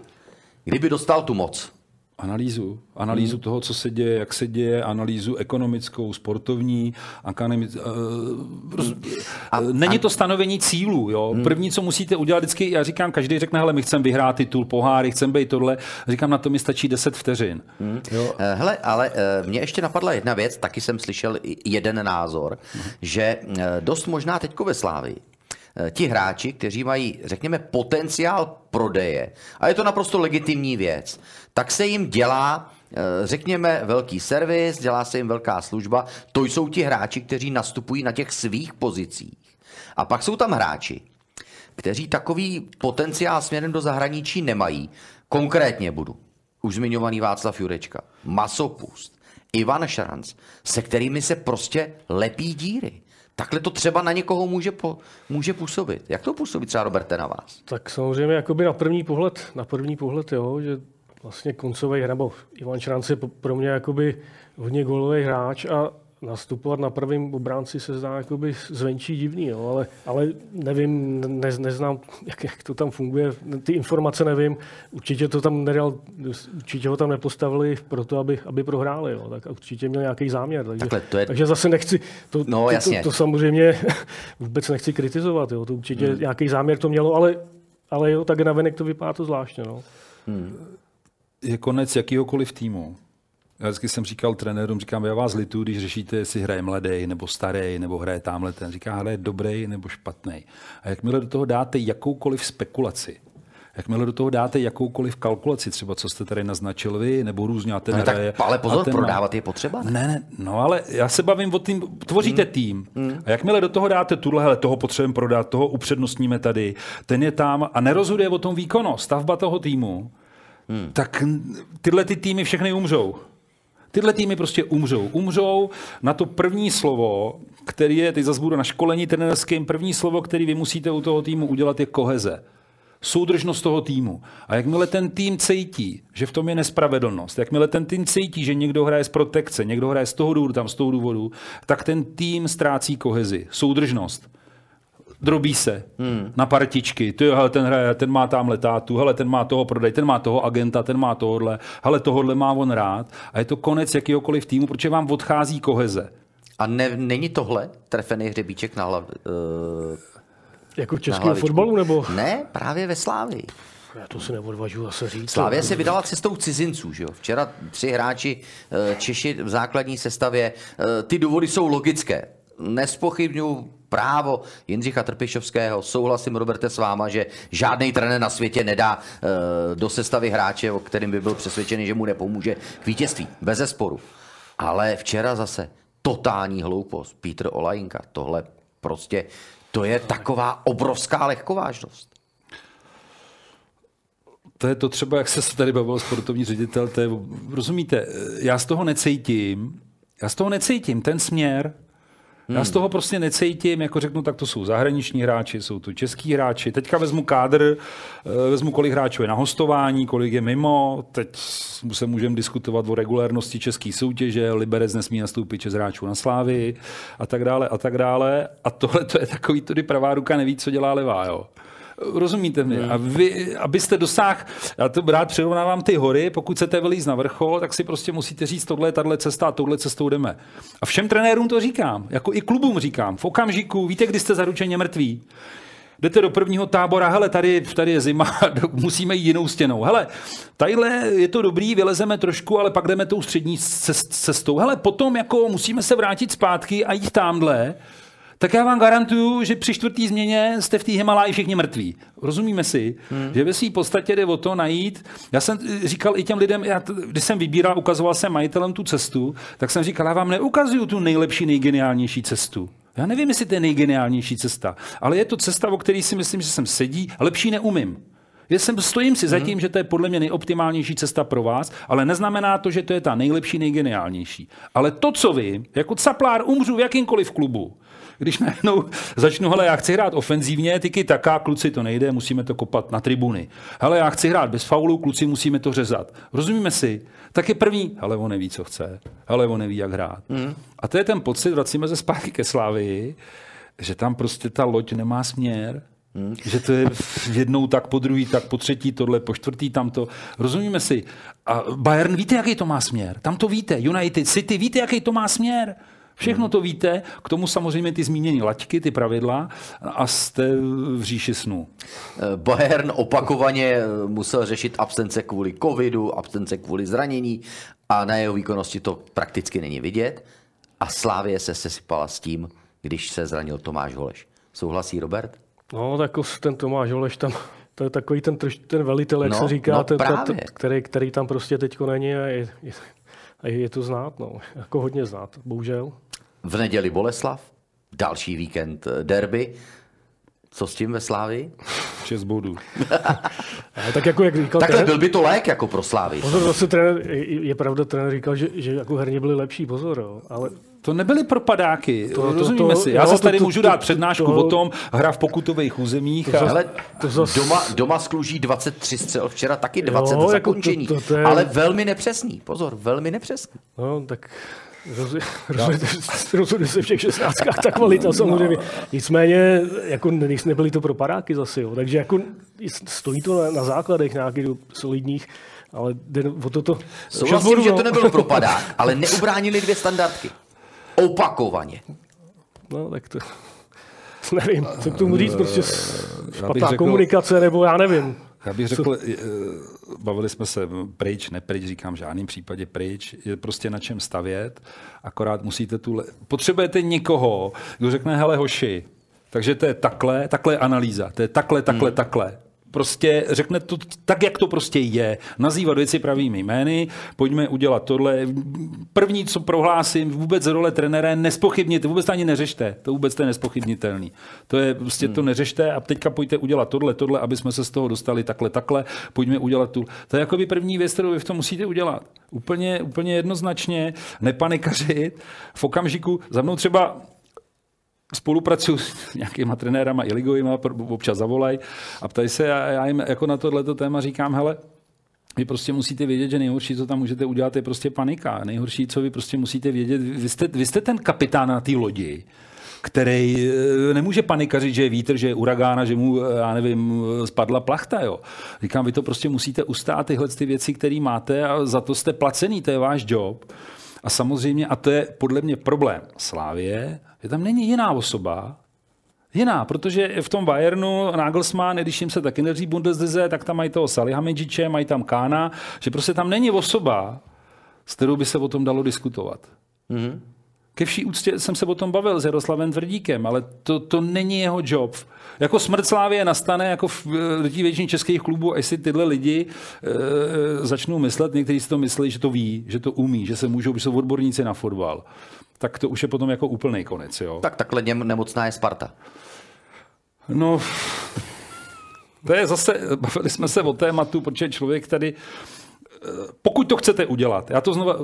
kdyby dostal tu moc? Analýzu. Analýzu hmm. toho, co se děje, jak se děje, analýzu ekonomickou, sportovní, akademic, uh, a, Není a, to stanovení cílů. Jo? Hmm. První, co musíte udělat, vždycky, já říkám, každý řekne, hele, my chceme vyhrát titul, poháry, chceme být tohle. Říkám, na to mi stačí 10 vteřin. Hmm. Jo? Eh, hele, ale mě ještě napadla jedna věc, taky jsem slyšel jeden názor, hmm. že dost možná teďko ve Slávii Eh, ti hráči, kteří mají, řekněme, potenciál prodeje, a je to naprosto legitimní věc, tak se jim dělá eh, řekněme, velký servis, dělá se jim velká služba. To jsou ti hráči, kteří nastupují na těch svých pozicích. A pak jsou tam hráči, kteří takový potenciál směrem do zahraničí nemají. Konkrétně budu. Už zmiňovaný Václav Jurečka, Masopust, Ivan Šranc, se kterými se prostě lepí díry. Takhle to třeba na někoho může, po, může působit. Jak to působí třeba, Roberte, na vás? Tak samozřejmě jakoby na první pohled, na první pohled, jo, že vlastně koncový nebo Ivan Šránc je pro mě jakoby hodně golový hráč a nastupovat na prvním obránci se zdá jakoby zvenčí divný, jo, ale, ale nevím, ne, neznám, jak, jak, to tam funguje, ty informace nevím, určitě to tam nedal, určitě ho tam nepostavili pro to, aby, aby prohráli, jo, tak určitě měl nějaký záměr, takže, to je... takže zase nechci, to, no, to, to, to, samozřejmě vůbec nechci kritizovat, jo, to určitě hmm. nějaký záměr to mělo, ale, ale jo, tak navenek to vypadá to zvláštně. No. Hmm. Je konec jakýhokoliv týmu já vždycky jsem říkal trenérům, říkám, já vás litu, když řešíte, jestli hraje mladý, nebo starý, nebo hraje tamhle ten. Říká, hraje dobrý nebo špatný. A jakmile do toho dáte jakoukoliv spekulaci, Jakmile do toho dáte jakoukoliv kalkulaci, třeba co jste tady naznačil vy, nebo různě a ten no, hraje. Tak, ale pozor, ten prodávat je potřeba. Ne, ne, no ale já se bavím o tým, tvoříte hmm. tým. Hmm. A jakmile do toho dáte tuhle, hele, toho potřebujeme prodat, toho upřednostníme tady, ten je tam a nerozhoduje o tom výkonnost, stavba toho týmu, hmm. tak tyhle ty týmy všechny umřou. Tyhle týmy prostě umřou. Umřou na to první slovo, který je, teď zase budu na školení trenérským, první slovo, který vy musíte u toho týmu udělat, je koheze soudržnost toho týmu. A jakmile ten tým cítí, že v tom je nespravedlnost, jakmile ten tým cítí, že někdo hraje z protekce, někdo hraje z toho důvodu, tam z toho důvodu, tak ten tým ztrácí kohezi, soudržnost drobí se hmm. na partičky. Ty, hele, ten hraje, ten má tamhle tátu, hele, ten má toho prodej, ten má toho agenta, ten má tohohle, hele, tohohle má on rád. A je to konec jakýhokoliv týmu, protože vám odchází koheze. A ne, není tohle trefený hřebíček na hlav, uh, Jako v českém fotbalu, nebo? Ne, právě ve Slávii. Já to si neodvažuji zase říct. Slávě se vydala cestou cizinců. Že jo? Včera tři hráči eh, Češi v základní sestavě. Eh, ty důvody jsou logické. Nespochybnuju právo Jindřicha Trpišovského. Souhlasím, Roberte, s váma, že žádný trenér na světě nedá uh, do sestavy hráče, o kterým by byl přesvědčený, že mu nepomůže k vítězství. Bez zesporu. Ale včera zase totální hloupost. Petr Olajinka. Tohle prostě, to je taková obrovská lehkovážnost. To je to třeba, jak se tady bavil sportovní ředitel, to je, rozumíte, já z toho necítím, já z toho necítím ten směr, Hmm. Já z toho prostě necítím, jako řeknu, tak to jsou zahraniční hráči, jsou to český hráči. Teďka vezmu kádr, eh, vezmu, kolik hráčů je na hostování, kolik je mimo. Teď se můžeme diskutovat o regulérnosti české soutěže, Liberec nesmí nastoupit čes hráčů na slávy a tak dále a tak dále. A tohle to je takový, tudy pravá ruka neví, co dělá levá. Jo. Rozumíte mi? A vy, abyste dosáhl, já to rád přirovnávám ty hory, pokud chcete vylíz na vrchol, tak si prostě musíte říct, tohle je tahle cesta a touhle cestou jdeme. A všem trenérům to říkám, jako i klubům říkám, v okamžiku, víte, kdy jste zaručeně mrtví, jdete do prvního tábora, hele, tady, tady je zima, musíme jít jinou stěnou. Hele, tadyhle je to dobrý, vylezeme trošku, ale pak jdeme tou střední cestou. Hele, potom jako musíme se vrátit zpátky a jít tamhle tak já vám garantuju, že při čtvrtý změně jste v té Himaláji všichni mrtví. Rozumíme si, hmm. že ve své podstatě jde o to najít. Já jsem říkal i těm lidem, já, když jsem vybíral, ukazoval jsem majitelem tu cestu, tak jsem říkal, já vám neukazuju tu nejlepší, nejgeniálnější cestu. Já nevím, jestli to je nejgeniálnější cesta, ale je to cesta, o které si myslím, že jsem sedí a lepší neumím. Já jsem, stojím si za mhm. tím, že to je podle mě nejoptimálnější cesta pro vás, ale neznamená to, že to je ta nejlepší, nejgeniálnější. Ale to, co vy, jako caplár umřu v jakýmkoliv klubu, když najednou začnu, hele, já chci hrát ofenzívně, tyky taká, kluci to nejde, musíme to kopat na tribuny. Hele, já chci hrát bez faulu, kluci musíme to řezat. Rozumíme si? Tak je první, ale on neví, co chce, ale on neví, jak hrát. Mm. A to je ten pocit, vracíme se zpátky ke Slávii, že tam prostě ta loď nemá směr, Hmm. Že to je jednou tak, po druhý tak, po třetí tohle, po čtvrtý tamto. Rozumíme si. A Bayern víte, jaký to má směr. Tam to víte. United City víte, jaký to má směr. Všechno to víte, k tomu samozřejmě ty zmíněné laťky, ty pravidla a jste v říši snů. Bayern opakovaně musel řešit absence kvůli covidu, absence kvůli zranění a na jeho výkonnosti to prakticky není vidět. A Slávě se sesypala s tím, když se zranil Tomáš Holeš. Souhlasí Robert? No, tak ten Tomáš Holeš tam, to je takový ten, ten velitel, jak no, se říká, no ten, ten, který, který tam prostě teď není a je, je, je to znát, no. jako hodně znát, bohužel. V neděli Boleslav, další víkend eh, derby. Co s tím ve Slávi? 6 bodů. tak jako jak říkal Takhle trenér, byl by to lék jako pro Slávy. Pozor, zase trenér, je, pravda, trenér říkal, že, že jako herně byli lepší, pozor, jo. ale to nebyly propadáky, to, rozumíme to, si. Já no, zase tady to, můžu to, dát přednášku to, o tom, hra v pokutových územích. To, a... Ale to zas... doma, doma skluží 23 střel, včera taky 20 jo, zakončení. Jako to, to, to je... Ale velmi nepřesný, pozor, velmi nepřesný. No, tak rozhodně se v těch 16 ta kvalita samozřejmě. No. Nicméně jako nebyly to propadáky zase, jo. takže jako stojí to na, na základech nějakých solidních, ale jde o toto... Souhlasím, že to nebylo propadák, ale neubránili dvě standardky. Opakovaně. No, tak to... Nevím, co k tomu říct, prostě špatná řekl, komunikace, nebo já nevím. Já bych řekl, co? bavili jsme se pryč, ne pryč, říkám v žádném případě pryč, je prostě na čem stavět, akorát musíte tu... Le... Potřebujete někoho, kdo řekne, hele hoši, takže to je takhle, takhle je analýza, to je takhle, takhle, hmm. takhle prostě řekne to tak, jak to prostě je. Nazývat věci pravými jmény, pojďme udělat tohle. První, co prohlásím, vůbec role trenéra, nespochybněte, vůbec to ani neřešte. To vůbec to je nespochybnitelný. To je prostě hmm. to neřešte a teďka pojďte udělat tohle, tohle, aby jsme se z toho dostali takhle, takhle. Pojďme udělat tu. To je jako by první věc, kterou vy v tom musíte udělat. Úplně, úplně jednoznačně, nepanikařit. V okamžiku, za mnou třeba spolupracuju s nějakýma trenérama i ligovýma, občas zavolají a ptají se já jim jako na tohleto téma říkám, hele, vy prostě musíte vědět, že nejhorší, co tam můžete udělat, je prostě panika. Nejhorší, co vy prostě musíte vědět, vy jste, vy jste ten kapitán na té lodi, který eh, nemůže panikařit, že je vítr, že je uragána, že mu, eh, já nevím, spadla plachta. Jo. Říkám, vy to prostě musíte ustát tyhle ty věci, které máte a za to jste placený, to je váš job. A samozřejmě, a to je podle mě problém Slávě, že tam není jiná osoba, jiná, protože v tom Bayernu Nagelsmann, když jim se taky neří Bundeslize, tak tam mají toho Salihamidziče, mají tam Kána, že prostě tam není osoba, s kterou by se o tom dalo diskutovat. Mm-hmm. Ke vší úctě jsem se o tom bavil s Jaroslavem Tvrdíkem, ale to, to není jeho job. Jako smrt Slávě nastane jako v lidí většině českých klubů, až si tyhle lidi e, začnou myslet, někteří si to myslí, že to ví, že to umí, že se můžou, že jsou odborníci na fotbal tak to už je potom jako úplný konec. Jo? Tak takhle nemocná je Sparta. No, to je zase, bavili jsme se o tématu, protože člověk tady eh, pokud to chcete udělat, já to znova, eh,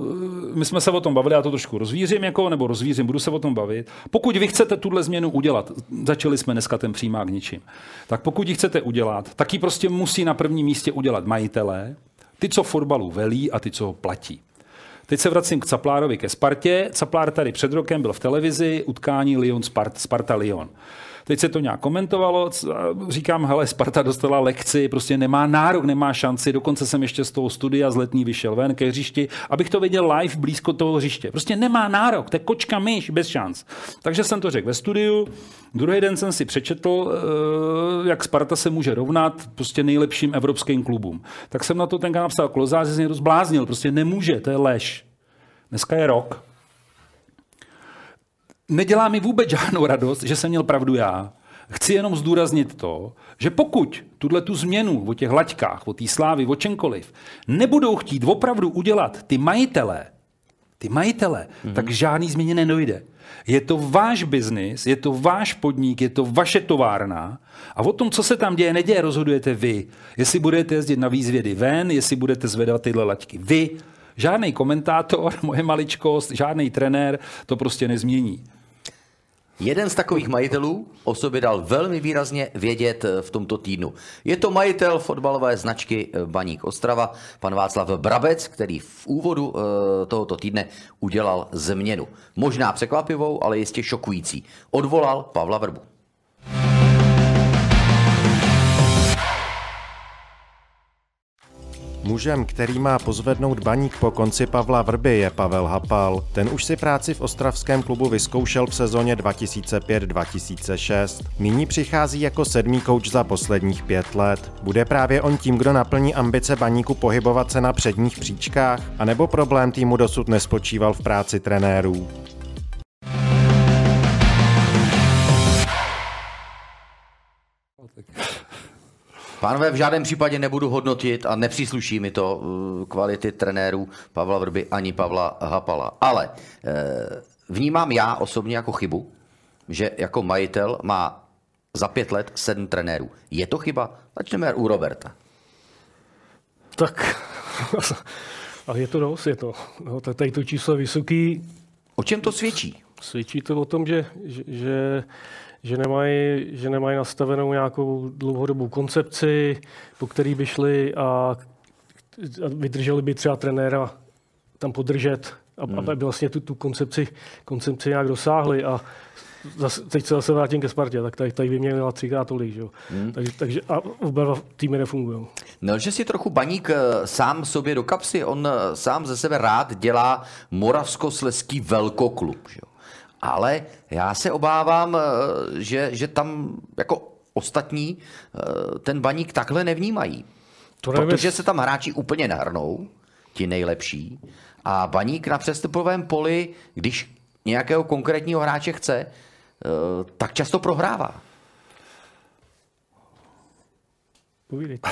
my jsme se o tom bavili, já to trošku rozvířím, jako, nebo rozvířím, budu se o tom bavit. Pokud vy chcete tuhle změnu udělat, začali jsme dneska ten přímák ničím, tak pokud ji chcete udělat, tak ji prostě musí na prvním místě udělat majitelé, ty, co fotbalu velí a ty, co ho platí. Teď se vracím k Caplárovi ke Spartě. Caplár tady před rokem byl v televizi, utkání Lyon Sparta, Sparta Lyon. Teď se to nějak komentovalo, říkám, hele, Sparta dostala lekci, prostě nemá nárok, nemá šanci, dokonce jsem ještě z toho studia z letní vyšel ven ke hřišti, abych to viděl live blízko toho hřiště. Prostě nemá nárok, to je kočka myš, bez šanc. Takže jsem to řekl ve studiu, druhý den jsem si přečetl, eh, jak Sparta se může rovnat prostě nejlepším evropským klubům. Tak jsem na to tenkrát napsal, Klozář se zbláznil, prostě nemůže, to je lež. Dneska je rok, nedělá mi vůbec žádnou radost, že jsem měl pravdu já. Chci jenom zdůraznit to, že pokud tuhle tu změnu o těch laťkách, o té slávy, o čemkoliv, nebudou chtít opravdu udělat ty majitelé, ty majitele, mm-hmm. tak žádný změně nedojde. Je to váš biznis, je to váš podnik, je to vaše továrna a o tom, co se tam děje, neděje, rozhodujete vy. Jestli budete jezdit na výzvědy ven, jestli budete zvedat tyhle laťky vy. Žádný komentátor, moje maličkost, žádný trenér to prostě nezmění. Jeden z takových majitelů o sobě dal velmi výrazně vědět eh, v tomto týdnu. Je to majitel fotbalové značky eh, Baník Ostrava, pan Václav Brabec, který v úvodu eh, tohoto týdne udělal změnu. Možná překvapivou, ale jistě šokující. Odvolal Pavla Vrbu. Mužem, který má pozvednout baník po konci Pavla Vrby, je Pavel Hapal. Ten už si práci v ostravském klubu vyzkoušel v sezóně 2005-2006. Nyní přichází jako sedmý kouč za posledních pět let. Bude právě on tím, kdo naplní ambice baníku pohybovat se na předních příčkách? A nebo problém týmu dosud nespočíval v práci trenérů? Pánové, v žádném případě nebudu hodnotit a nepřísluší mi to uh, kvality trenérů Pavla Vrby ani Pavla Hapala. Ale eh, vnímám já osobně jako chybu, že jako majitel má za pět let sedm trenérů. Je to chyba? Začneme u Roberta. Tak, ale je to dost, je to. No, tady to číslo je vysoký. O čem to svědčí? Svědčí to o tom, že, že, že že nemají, že nemají nastavenou nějakou dlouhodobou koncepci, po který by šli a, a vydrželi by třeba trenéra tam podržet, hmm. aby vlastně tu, tu koncepci, koncepci nějak dosáhli. A zase, teď se zase vrátím ke Spartě, tak tady, tady vyměnila třikrát tolik. Že? Hmm. Takže, takže a oba dva týmy nefungují. Nelže si trochu baník eh, sám sobě do kapsy, on eh, sám ze sebe rád dělá moravskosleský velkoklub. Že? Ale já se obávám, eh, že, že tam jako ostatní eh, ten baník takhle nevnímají. To protože se tam hráči úplně nahrnou, ti nejlepší, a baník na přestupovém poli, když nějakého konkrétního hráče chce, eh, tak často prohrává. Povídejte.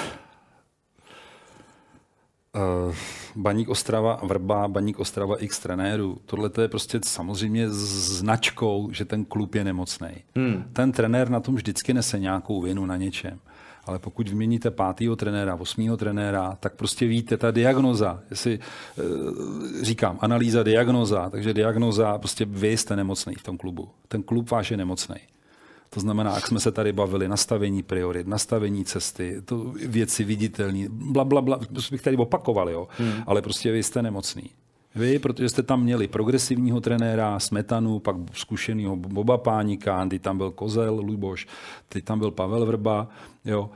Uh, Baník Ostrava Vrba, Baník Ostrava X trenérů. Tohle je prostě samozřejmě značkou, že ten klub je nemocný. Hmm. Ten trenér na tom vždycky nese nějakou vinu na něčem. Ale pokud vyměníte pátého trenéra, osmého trenéra, tak prostě víte, ta diagnoza, jestli uh, říkám, analýza diagnoza, takže diagnoza, prostě vy jste nemocný v tom klubu. Ten klub váš je nemocný. To znamená, jak jsme se tady bavili, nastavení priorit, nastavení cesty, to věci viditelné, bla, bla, bla, bych tady opakoval, jo. Hmm. ale prostě vy jste nemocný. Vy, protože jste tam měli progresivního trenéra, Smetanu, pak zkušeného Boba Pánika, ty tam byl Kozel, Luboš, ty tam byl Pavel Vrba, jo.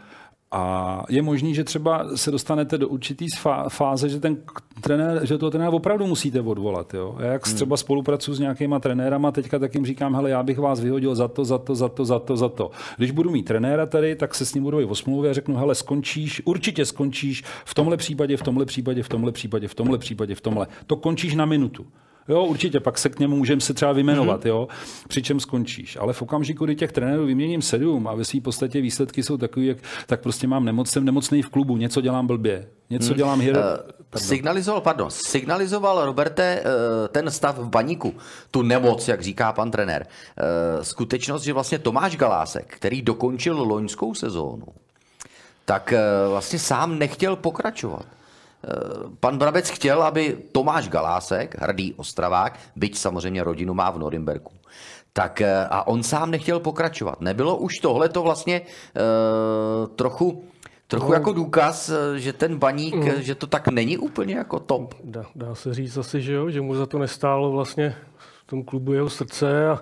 A je možný, že třeba se dostanete do určitý fáze, že ten trenér, že toho trenéra opravdu musíte odvolat. Jo? Já jak hmm. třeba spolupracuji s nějakýma trenérama, teďka tak jim říkám, hele, já bych vás vyhodil za to, za to, za to, za to, za to. Když budu mít trenéra tady, tak se s ním budu i o smlouvě a řeknu, hele, skončíš, určitě skončíš v tomhle případě, v tomhle případě, v tomhle případě, v tomhle případě, v tomhle. To končíš na minutu. Jo, určitě, pak se k němu můžeme se třeba vymenovat, mm-hmm. jo, přičem skončíš. Ale v okamžiku, kdy těch trenérů vyměním sedm a ve své podstatě výsledky jsou takové, jak, tak prostě mám nemoc, jsem nemocný v klubu, něco dělám blbě, něco hmm. dělám hero. Uh, signalizoval, pardon, signalizoval Roberte uh, ten stav v baníku, tu nemoc, jak říká pan trenér. Uh, skutečnost, že vlastně Tomáš Galásek, který dokončil loňskou sezónu, tak uh, vlastně sám nechtěl pokračovat. Eh, pan Brabec chtěl, aby Tomáš Galásek, hrdý ostravák, byť samozřejmě rodinu má v Norimberku, tak eh, a on sám nechtěl pokračovat. Nebylo už tohle to vlastně uh, trochu Trochu no, jako důkaz, že ten baník, mm. že to tak není úplně jako top. Dá, dá se říct asi, že jo, že mu za to nestálo vlastně v tom klubu jeho srdce a,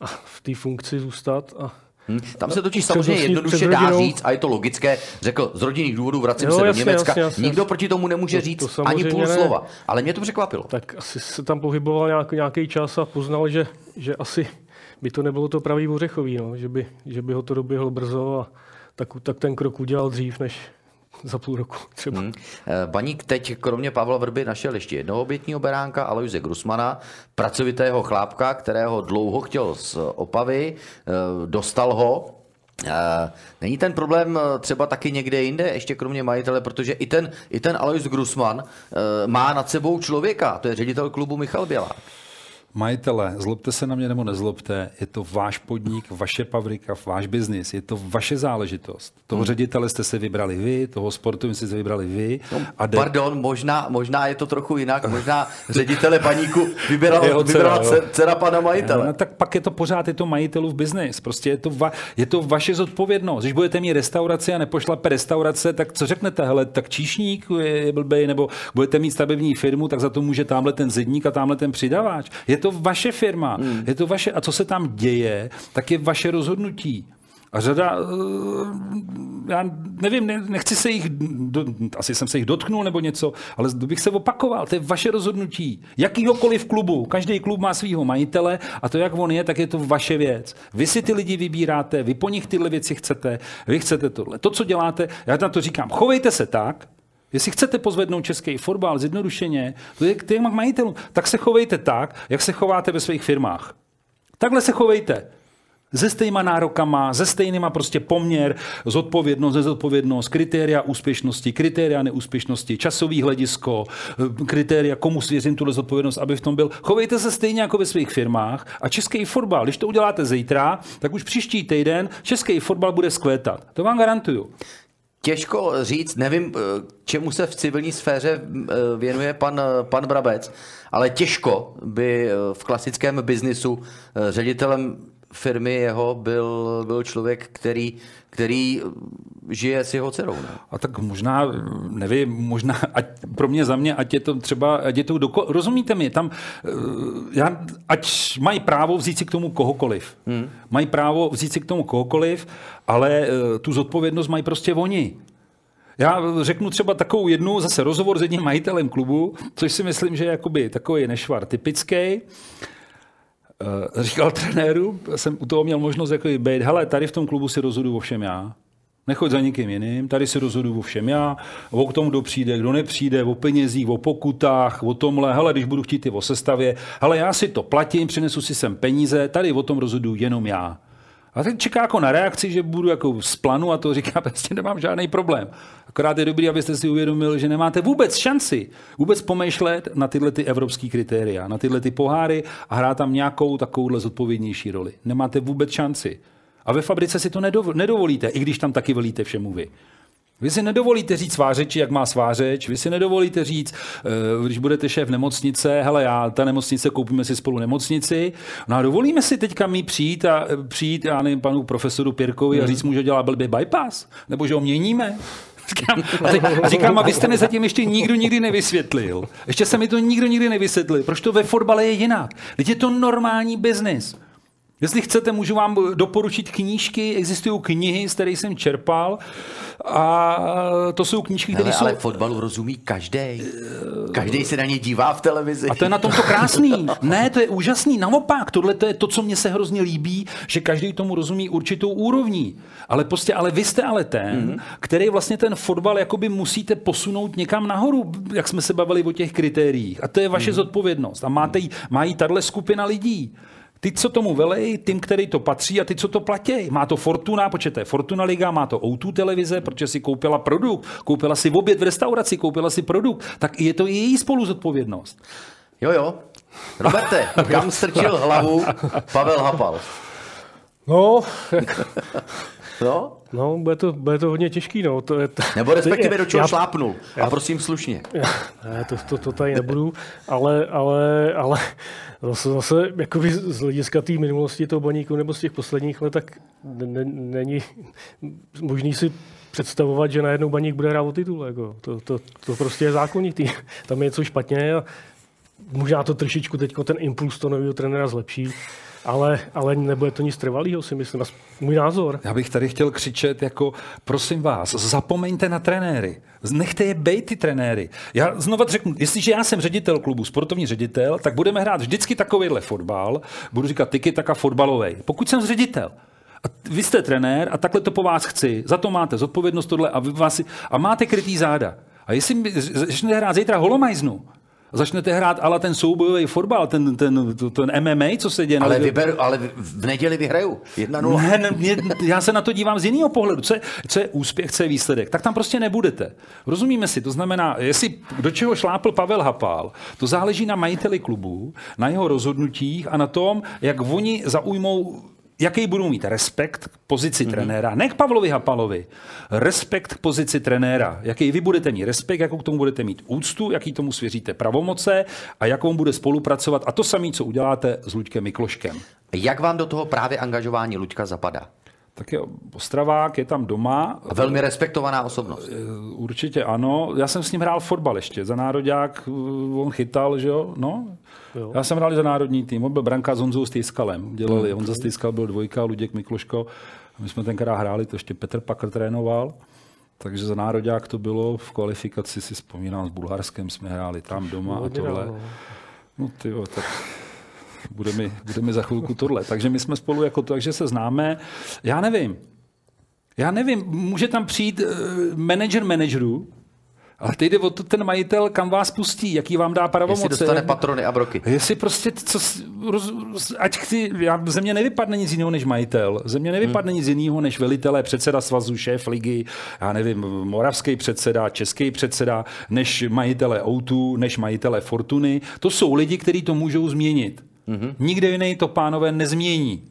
a v té funkci zůstat a Hmm. Tam se totiž samozřejmě jednoduše dá říct, a je to logické, řekl, z rodinných důvodů vracím jo, se jasně, do Německa. Jasně, jasně, Nikdo proti tomu nemůže to, říct to ani půl ne. slova. Ale mě to překvapilo. Tak asi se tam pohyboval nějaký, nějaký čas a poznal, že, že asi by to nebylo to pravý ořechový, no, že, by, že by ho to doběhlo brzo a tak, tak ten krok udělal dřív, než, za půl roku třeba. Hmm. Baník teď kromě Pavla Vrby našel ještě jednoho obětního beránka, Aloise Grusmana, pracovitého chlápka, kterého dlouho chtěl z Opavy, eh, dostal ho, Není ten problém třeba taky někde jinde, ještě kromě majitele, protože i ten, i ten Alois Grusman má nad sebou člověka, to je ředitel klubu Michal Bělák. Majitele, zlobte se na mě nebo nezlobte, je to váš podnik, vaše pavrika, váš biznis, je to vaše záležitost. Toho hmm. ředitele jste se vybrali vy, toho sportu jste se vybrali vy. No, a de... Pardon, možná, možná je to trochu jinak, možná ředitele paníku vybral, Jeho dcera, vybrala dcera pana majitele. No, tak pak je to pořád, je to majitelův biznis. Prostě je to, va, je to vaše zodpovědnost. Když budete mít restauraci a nepošlape restaurace, tak co řeknete? Hele, tak číšník je blbej, nebo budete mít stavební firmu, tak za to může tamhle ten zedník a tamhle ten přidavač. Je to vaše firma, hmm. je to vaše, a co se tam děje, tak je vaše rozhodnutí. A řada, eh, já nevím, nechci se jich, asi jsem se jich dotknul nebo něco, ale bych se opakoval, to je vaše rozhodnutí. Jakýhokoliv klubu, každý klub má svého majitele a to, jak on je, tak je to vaše věc. Vy si ty lidi vybíráte, vy po nich tyhle věci chcete, vy chcete tohle. To, co děláte, já na to říkám, chovejte se tak, Jestli chcete pozvednout český fotbal zjednodušeně, to je k těm majitelům, tak se chovejte tak, jak se chováte ve svých firmách. Takhle se chovejte. Se stejnýma nárokama, se stejnýma prostě poměr, zodpovědnost, nezodpovědnost, kritéria úspěšnosti, kritéria neúspěšnosti, časový hledisko, kritéria, komu svěřím tuhle zodpovědnost, aby v tom byl. Chovejte se stejně jako ve svých firmách a český fotbal, když to uděláte zítra, tak už příští týden český fotbal bude skvétat. To vám garantuju. Těžko říct, nevím, eh, čemu se v civilní sféře eh, věnuje pan, eh, pan Brabec, ale těžko by v klasickém biznisu ředitelem firmy jeho byl, byl člověk, který, který žije s jeho dcerou. Ne? A tak možná, nevím, možná, ať pro mě za mě, ať je to třeba, ať je to doko, rozumíte mi, tam, já, ať mají právo vzít si k tomu kohokoliv. Hmm. Mají právo vzít si k tomu kohokoliv, ale tu zodpovědnost mají prostě oni. Já řeknu třeba takovou jednu, zase rozhovor s jedním majitelem klubu, což si myslím, že je jakoby takový nešvar typický. Eh, říkal trenéru, jsem u toho měl možnost jako být, hele, tady v tom klubu si rozhodu o všem já. Nechoď za někým jiným, tady si rozhodu o všem já, o tom, kdo přijde, kdo nepřijde, o penězích, o pokutách, o tomhle, hele, když budu chtít i o sestavě, hele, já si to platím, přinesu si sem peníze, tady o tom rozhodu jenom já. A teď čeká jako na reakci, že budu jako z planu a to říká, prostě nemám žádný problém. Akorát je dobrý, abyste si uvědomili, že nemáte vůbec šanci vůbec pomýšlet na tyhle ty evropské kritéria, na tyhle ty poháry a hrát tam nějakou takovouhle zodpovědnější roli. Nemáte vůbec šanci. A ve fabrice si to nedovolíte, i když tam taky velíte všemu vy. Vy si nedovolíte říct svářeči, jak má svářeč, vy si nedovolíte říct, eh, když budete šéf nemocnice, hele, já, ta nemocnice, koupíme si spolu nemocnici, no a dovolíme si teďka mi přijít a přijít, já nevím, panu profesoru Pěrkovi a říct mu, že dělá blbý bypass, nebo že ho měníme. Říkám, a, teď, a říkám, abyste mi zatím ještě nikdo nikdy nevysvětlil. Ještě se mi to nikdo nikdy nevysvětlil. Proč to ve fotbale je jinak? Teď je to normální biznis. Jestli chcete, můžu vám doporučit knížky, existují knihy, z kterých jsem čerpal a to jsou knížky, které jsou... Ale fotbalu rozumí každý. Každý se na ně dívá v televizi. A to je na tomto krásný. Ne, to je úžasný. Naopak, tohle to je to, co mně se hrozně líbí, že každý tomu rozumí určitou úrovní. Ale prostě, ale vy jste ale ten, mm-hmm. který vlastně ten fotbal jakoby musíte posunout někam nahoru, jak jsme se bavili o těch kritériích. A to je vaše mm-hmm. zodpovědnost. A máte, mají tahle skupina lidí. Ty, co tomu velej, tím, který to patří a ty, co to platí. Má to Fortuna, je Fortuna Liga, má to O2 televize, protože si koupila produkt, koupila si oběd v restauraci, koupila si produkt, tak je to její spoluzodpovědnost. Jo, jo. Roberte, kam strčil hlavu Pavel Hapal? No, No? No, bude to, bude to hodně těžký, no. To je, to, Nebo respektive do čeho já, šlápnul. Já, a prosím slušně. Já, ne, to, to, to tady nebudu, ale, ale, ale zase, zase jakoby z hlediska té minulosti toho baníku nebo z těch posledních let, tak ne, není možný si představovat, že najednou baník bude hrát o titul. Jako. To, to, to, prostě je zákonitý. Tam je něco špatně a možná to trošičku teď ten impuls toho nového trenéra zlepší ale, ale nebude to nic trvalého, si myslím. Můj názor. Já bych tady chtěl křičet jako, prosím vás, zapomeňte na trenéry. Nechte je bejt ty trenéry. Já znova řeknu, jestliže já jsem ředitel klubu, sportovní ředitel, tak budeme hrát vždycky takovýhle fotbal, budu říkat tyky taka fotbalový. Pokud jsem ředitel, a vy jste trenér a takhle to po vás chci, za to máte zodpovědnost tohle a, vy vás, a máte krytý záda. A jestli začnete hrát zítra holomajznu, začnete hrát ale ten soubojový fotbal, ten, ten, ten, MMA, co se děje. Ale, vyberu, ale v neděli vyhraju 1-0. Ne, ne, mě, já se na to dívám z jiného pohledu. Co je, co je úspěch, co je výsledek? Tak tam prostě nebudete. Rozumíme si? To znamená, jestli do čeho šlápl Pavel Hapal, to záleží na majiteli klubu, na jeho rozhodnutích a na tom, jak oni zaujmou jaký budou mít respekt k pozici mm-hmm. trenéra, ne k Pavlovi Hapalovi, respekt k pozici trenéra, jaký vy budete mít respekt, jakou k tomu budete mít úctu, jaký tomu svěříte pravomoce a jakou bude spolupracovat a to samé, co uděláte s Luďkem Mikloškem. Jak vám do toho právě angažování Luďka zapadá? Tak je Ostravák, je tam doma. A velmi respektovaná osobnost. Eh, určitě ano. Já jsem s ním hrál fotbal ještě. Za národák eh, on chytal, že jo? No. Jo. Já jsem hrál za národní tým. On byl branka s Honzou Stýskalem. Dělali. Hmm. Honza Stýskal byl dvojka, Luděk Mikloško. My jsme tenkrát hráli, to ještě Petr Pakr trénoval. Takže za národák to bylo v kvalifikaci, si vzpomínám, s Bulharskem jsme hráli tam doma a tohle. No, no ty jo, tak bude mi, bude mi za chvilku tohle. Takže my jsme spolu jako to, takže se známe. Já nevím. Já nevím, může tam přijít uh, manager managerů, ale teď jde o to ten majitel, kam vás pustí, jaký vám dá pravomoce. Jestli dostane patrony a broky. Jestli prostě, co, roz, ať chci, já, ze mě nevypadne nic jiného než majitel. Ze mě nevypadne hmm. nic jiného než velitele, předseda svazu, šéf ligy, já nevím, moravský předseda, český předseda, než majitele Outu, než majitele Fortuny. To jsou lidi, kteří to můžou změnit. Mm-hmm. Nikde jiný to pánové nezmění.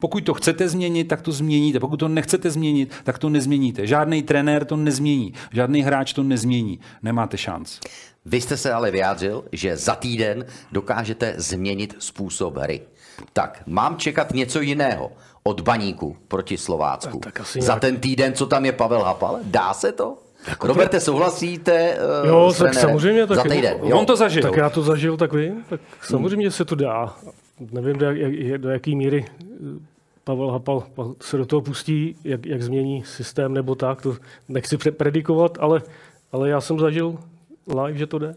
Pokud to chcete změnit, tak to změníte. Pokud to nechcete změnit, tak to nezměníte. Žádný trenér to nezmění. Žádný hráč to nezmění. Nemáte šanc. Vy jste se ale vyjádřil, že za týden dokážete změnit způsob hry. Tak, mám čekat něco jiného od baníku proti Slovácku. Tak, tak za ten týden, co tam je Pavel Hapal? Dá se to? Jako Roberte, souhlasíte uh, jo, tak samozřejmě, tak za týden? Jo. On to zažil. Tak já to zažil, tak vím. Tak samozřejmě hmm. se to dá. Nevím, do, jak, do jaký míry eh, Pavel Hapal se do toho pustí, jak, jak změní systém nebo tak. To nechci predikovat, ale, ale já jsem zažil live, že to jde.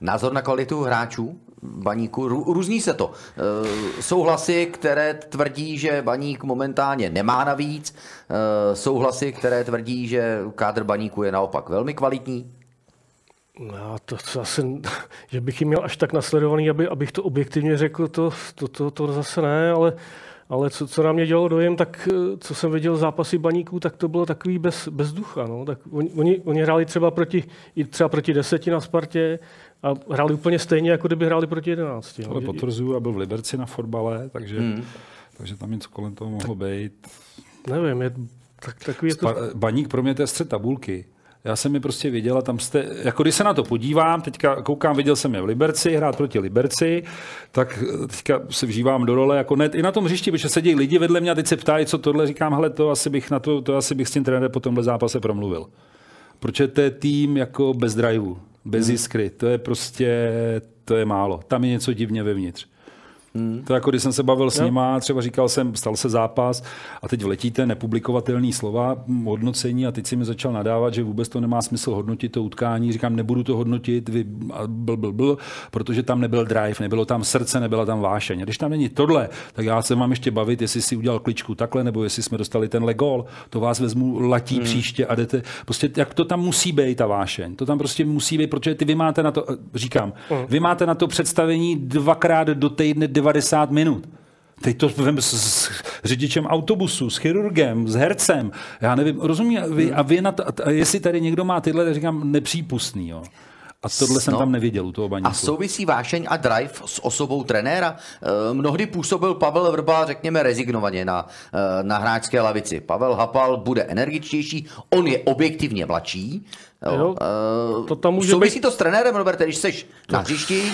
Názor na kvalitu hráčů baníku, různí se to. E, jsou hlasy, které tvrdí, že baník momentálně nemá navíc, e, jsou hlasy, které tvrdí, že kádr baníku je naopak velmi kvalitní. No, to, to asi, že bych jim měl až tak nasledovaný, aby, abych to objektivně řekl, to, to, to, to zase ne, ale, ale co, co na mě dělalo dojem, tak co jsem viděl zápasy baníků, tak to bylo takový bez, bez ducha. No. Tak oni, oni, oni hráli třeba proti, třeba proti deseti na Spartě, a hráli úplně stejně, jako kdyby hráli proti 11. Ale potvrzuju, a byl v Liberci na fotbale, takže, hmm. takže tam něco kolem toho mohlo být. Nevím, je, tak, takový je to... Baník pro mě to je střed tabulky. Já jsem mi prostě viděl a tam jste, jako když se na to podívám, teďka koukám, viděl jsem je v Liberci, hrát proti Liberci, tak teďka se vžívám do role jako net i na tom hřišti, protože sedí lidi vedle mě a teď se ptají, co tohle, říkám, hele, to asi bych, na to, to asi bych s tím trenérem po tomhle zápase promluvil. Protože to je tým jako bez driveu bez jiskry. To je prostě, to je málo. Tam je něco divně vevnitř. Hmm. To jako když jsem se bavil s nima, třeba říkal jsem, stal se zápas a teď vletíte nepublikovatelný slova, hodnocení a teď si mi začal nadávat, že vůbec to nemá smysl hodnotit to utkání. Říkám, nebudu to hodnotit, vy, bl, bl, bl, protože tam nebyl drive, nebylo tam srdce, nebyla tam vášeň. A když tam není tohle, tak já se mám ještě bavit, jestli si udělal kličku takhle, nebo jestli jsme dostali ten legol. To vás vezmu latí hmm. příště a jdete. Prostě jak to tam musí být, ta vášeň. To tam prostě musí být, protože ty vy máte na to, říkám, hmm. vy máte na to představení dvakrát do týdne 90 minut. Teď to vem s, s řidičem autobusu, s chirurgem, s hercem. Já nevím, rozumím, vy, a vy na to, a jestli tady někdo má tyhle, říkám, nepřípustný, jo. A tohle jsem no. tam neviděl u toho baníku. A souvisí vášeň a drive s osobou trenéra? E, mnohdy působil Pavel Vrba, řekněme, rezignovaně na, e, na hráčské lavici. Pavel Hapal bude energičtější, on je objektivně mladší. Jo. Jo, e, to tam může souvisí být... to s trenérem, Robert, když jsi na hřišti,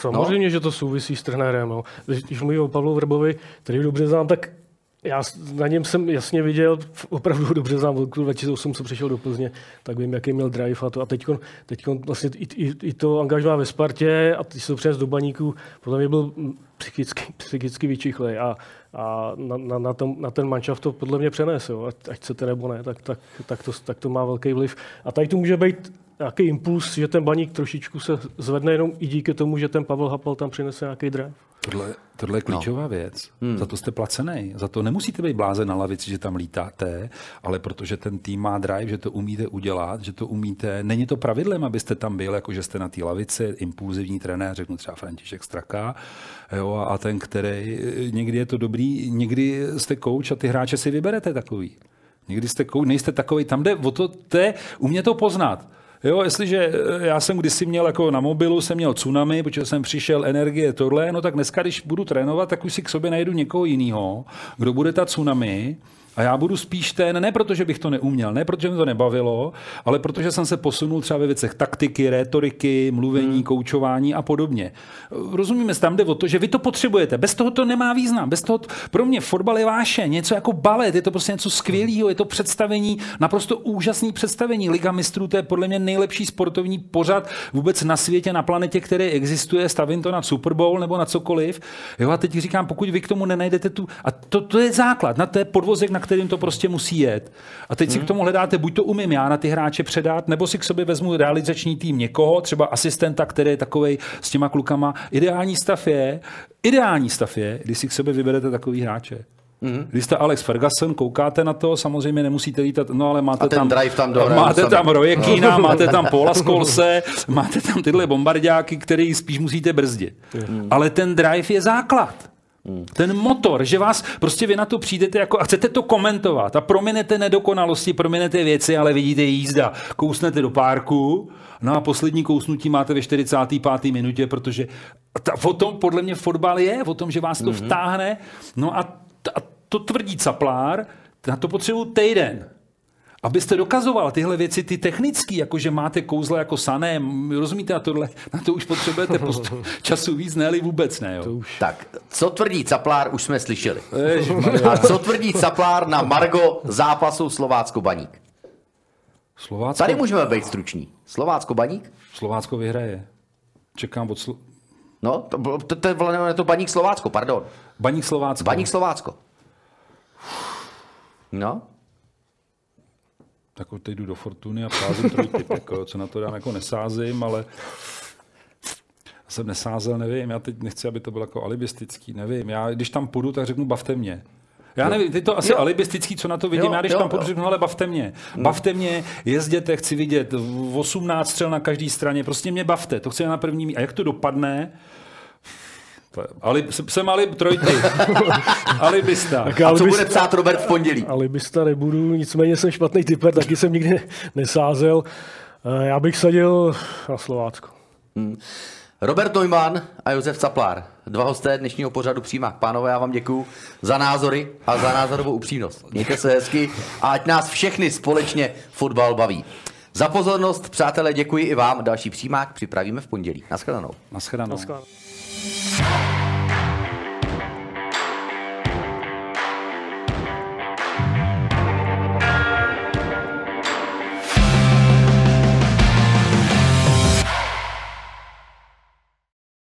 Samozřejmě, no. že to souvisí s trenérem. No. Když mluvím o Pavlu Vrbovi, který dobře znám, tak já na něm jsem jasně viděl, opravdu dobře znám od roku 2008, co přišel do Plzně, tak vím, jaký měl drive a to. A teď vlastně i, i, i, to angažová ve Spartě a když se to do baníku, podle mě byl psychicky, psychicky vyčichlej a, a na, na, na, tom, na ten manšaft to podle mě přenese. Ať, ať chcete nebo ne, tak, tak, tak, to, tak to má velký vliv. A tady to může být nějaký impuls, že ten baník trošičku se zvedne jenom i díky tomu, že ten Pavel Hapal tam přinese nějaký drive. Tohle, tohle je klíčová no. věc. Hmm. Za to jste placený. Za to nemusíte být blázen na lavici, že tam lítáte, ale protože ten tým má drive, že to umíte udělat, že to umíte. Není to pravidlem, abyste tam byl, jako že jste na té lavici, impulzivní trenér, řeknu třeba František Straka, jo, a ten, který někdy je to dobrý, někdy jste kouč a ty hráče si vyberete takový. Někdy jste kouč, nejste takový, tam jde o to, to je, umě to poznat. Jo, jestliže eh, já jsem kdysi měl jako na mobilu, jsem měl tsunami, protože jsem přišel energie tohle, no tak dneska, když budu trénovat, tak už si k sobě najdu někoho jiného, kdo bude ta tsunami, a já budu spíš ten, ne protože bych to neuměl, ne protože mi to nebavilo, ale protože jsem se posunul třeba ve věcech taktiky, rétoriky, mluvení, hmm. koučování a podobně. Rozumíme, tam jde o to, že vy to potřebujete. Bez toho to nemá význam. Bez toho, pro mě fotbal je váše, něco jako balet, je to prostě něco skvělého, je to představení, naprosto úžasné představení. Liga mistrů, to je podle mě nejlepší sportovní pořad vůbec na světě, na planetě, který existuje. Stavím to na Super Bowl nebo na cokoliv. Jo, a teď říkám, pokud vy k tomu nenajdete tu. A to, to je základ, na to je podvozek, na kterým to prostě musí jet. A teď hmm. si k tomu hledáte, buď to umím já na ty hráče předat, nebo si k sobě vezmu realizační tým někoho, třeba asistenta, který je takový s těma klukama. Ideální stav je, ideální stav je, když si k sobě vyberete takový hráče. Mm-hmm. Když jste Alex Ferguson, koukáte na to, samozřejmě nemusíte lítat, no ale máte tam, drive tam dohraje, máte tam Roje Kína, no. máte tam Paula Skolse, máte tam tyhle bombardáky, který spíš musíte brzdit. Mm. Ale ten drive je základ. Hmm. Ten motor, že vás prostě vy na to přijdete jako a chcete to komentovat a prominete nedokonalosti, prominete věci, ale vidíte jízda. Kousnete do párku, no a poslední kousnutí máte ve 45. minutě, protože ta, o tom podle mě fotbal je, o tom, že vás to mm-hmm. vtáhne. No a, a to tvrdí caplár, na to potřebuji týden abyste dokazoval tyhle věci, ty technické, jako že máte kouzle jako sané, rozumíte, a tohle, na to už potřebujete postup, času víc, ne vůbec ne. Jo. Tak, co tvrdí Caplár, už jsme slyšeli. A co tvrdí Caplár na Margo zápasu Slovácko-Baník? Slovácko... Tady můžeme být struční. Slovácko-Baník? Slovácko vyhraje. Čekám od Slo... No, to, to, to, to, je to Baník Slovácko, pardon. Baník Slovácko. Baník Slovácko. No, jako teď jdu do Fortuny a sázím trojtyp, jako, co na to dám, jako nesázím, ale jsem nesázel, nevím, já teď nechci, aby to bylo jako alibistický, nevím, já když tam půjdu, tak řeknu bavte mě. Já nevím, ty to asi jo. alibistický, co na to vidím. Jo, já když jo, tam půjdu, řeknu, ale bavte mě. Hmm. Bavte mě, jezděte, chci vidět 18 střel na každé straně, prostě mě bavte, to chci na první A jak to dopadne, Ali, jsem Ali trojky. Alibista. Tak A co bude psát Robert v pondělí? Alibista nebudu, nicméně jsem špatný typer, taky jsem nikdy nesázel. Eh, já bych sadil na Slovácko. Hmm. Robert Neumann a Josef Caplár, dva hosté dnešního pořadu přímá. Pánové, já vám děkuji za názory a za názorovou upřímnost. Mějte se hezky a ať nás všechny společně fotbal baví. Za pozornost, přátelé, děkuji i vám. Další přímák připravíme v pondělí. Naschledanou. Naschledanou. Naschledanou. Yeah.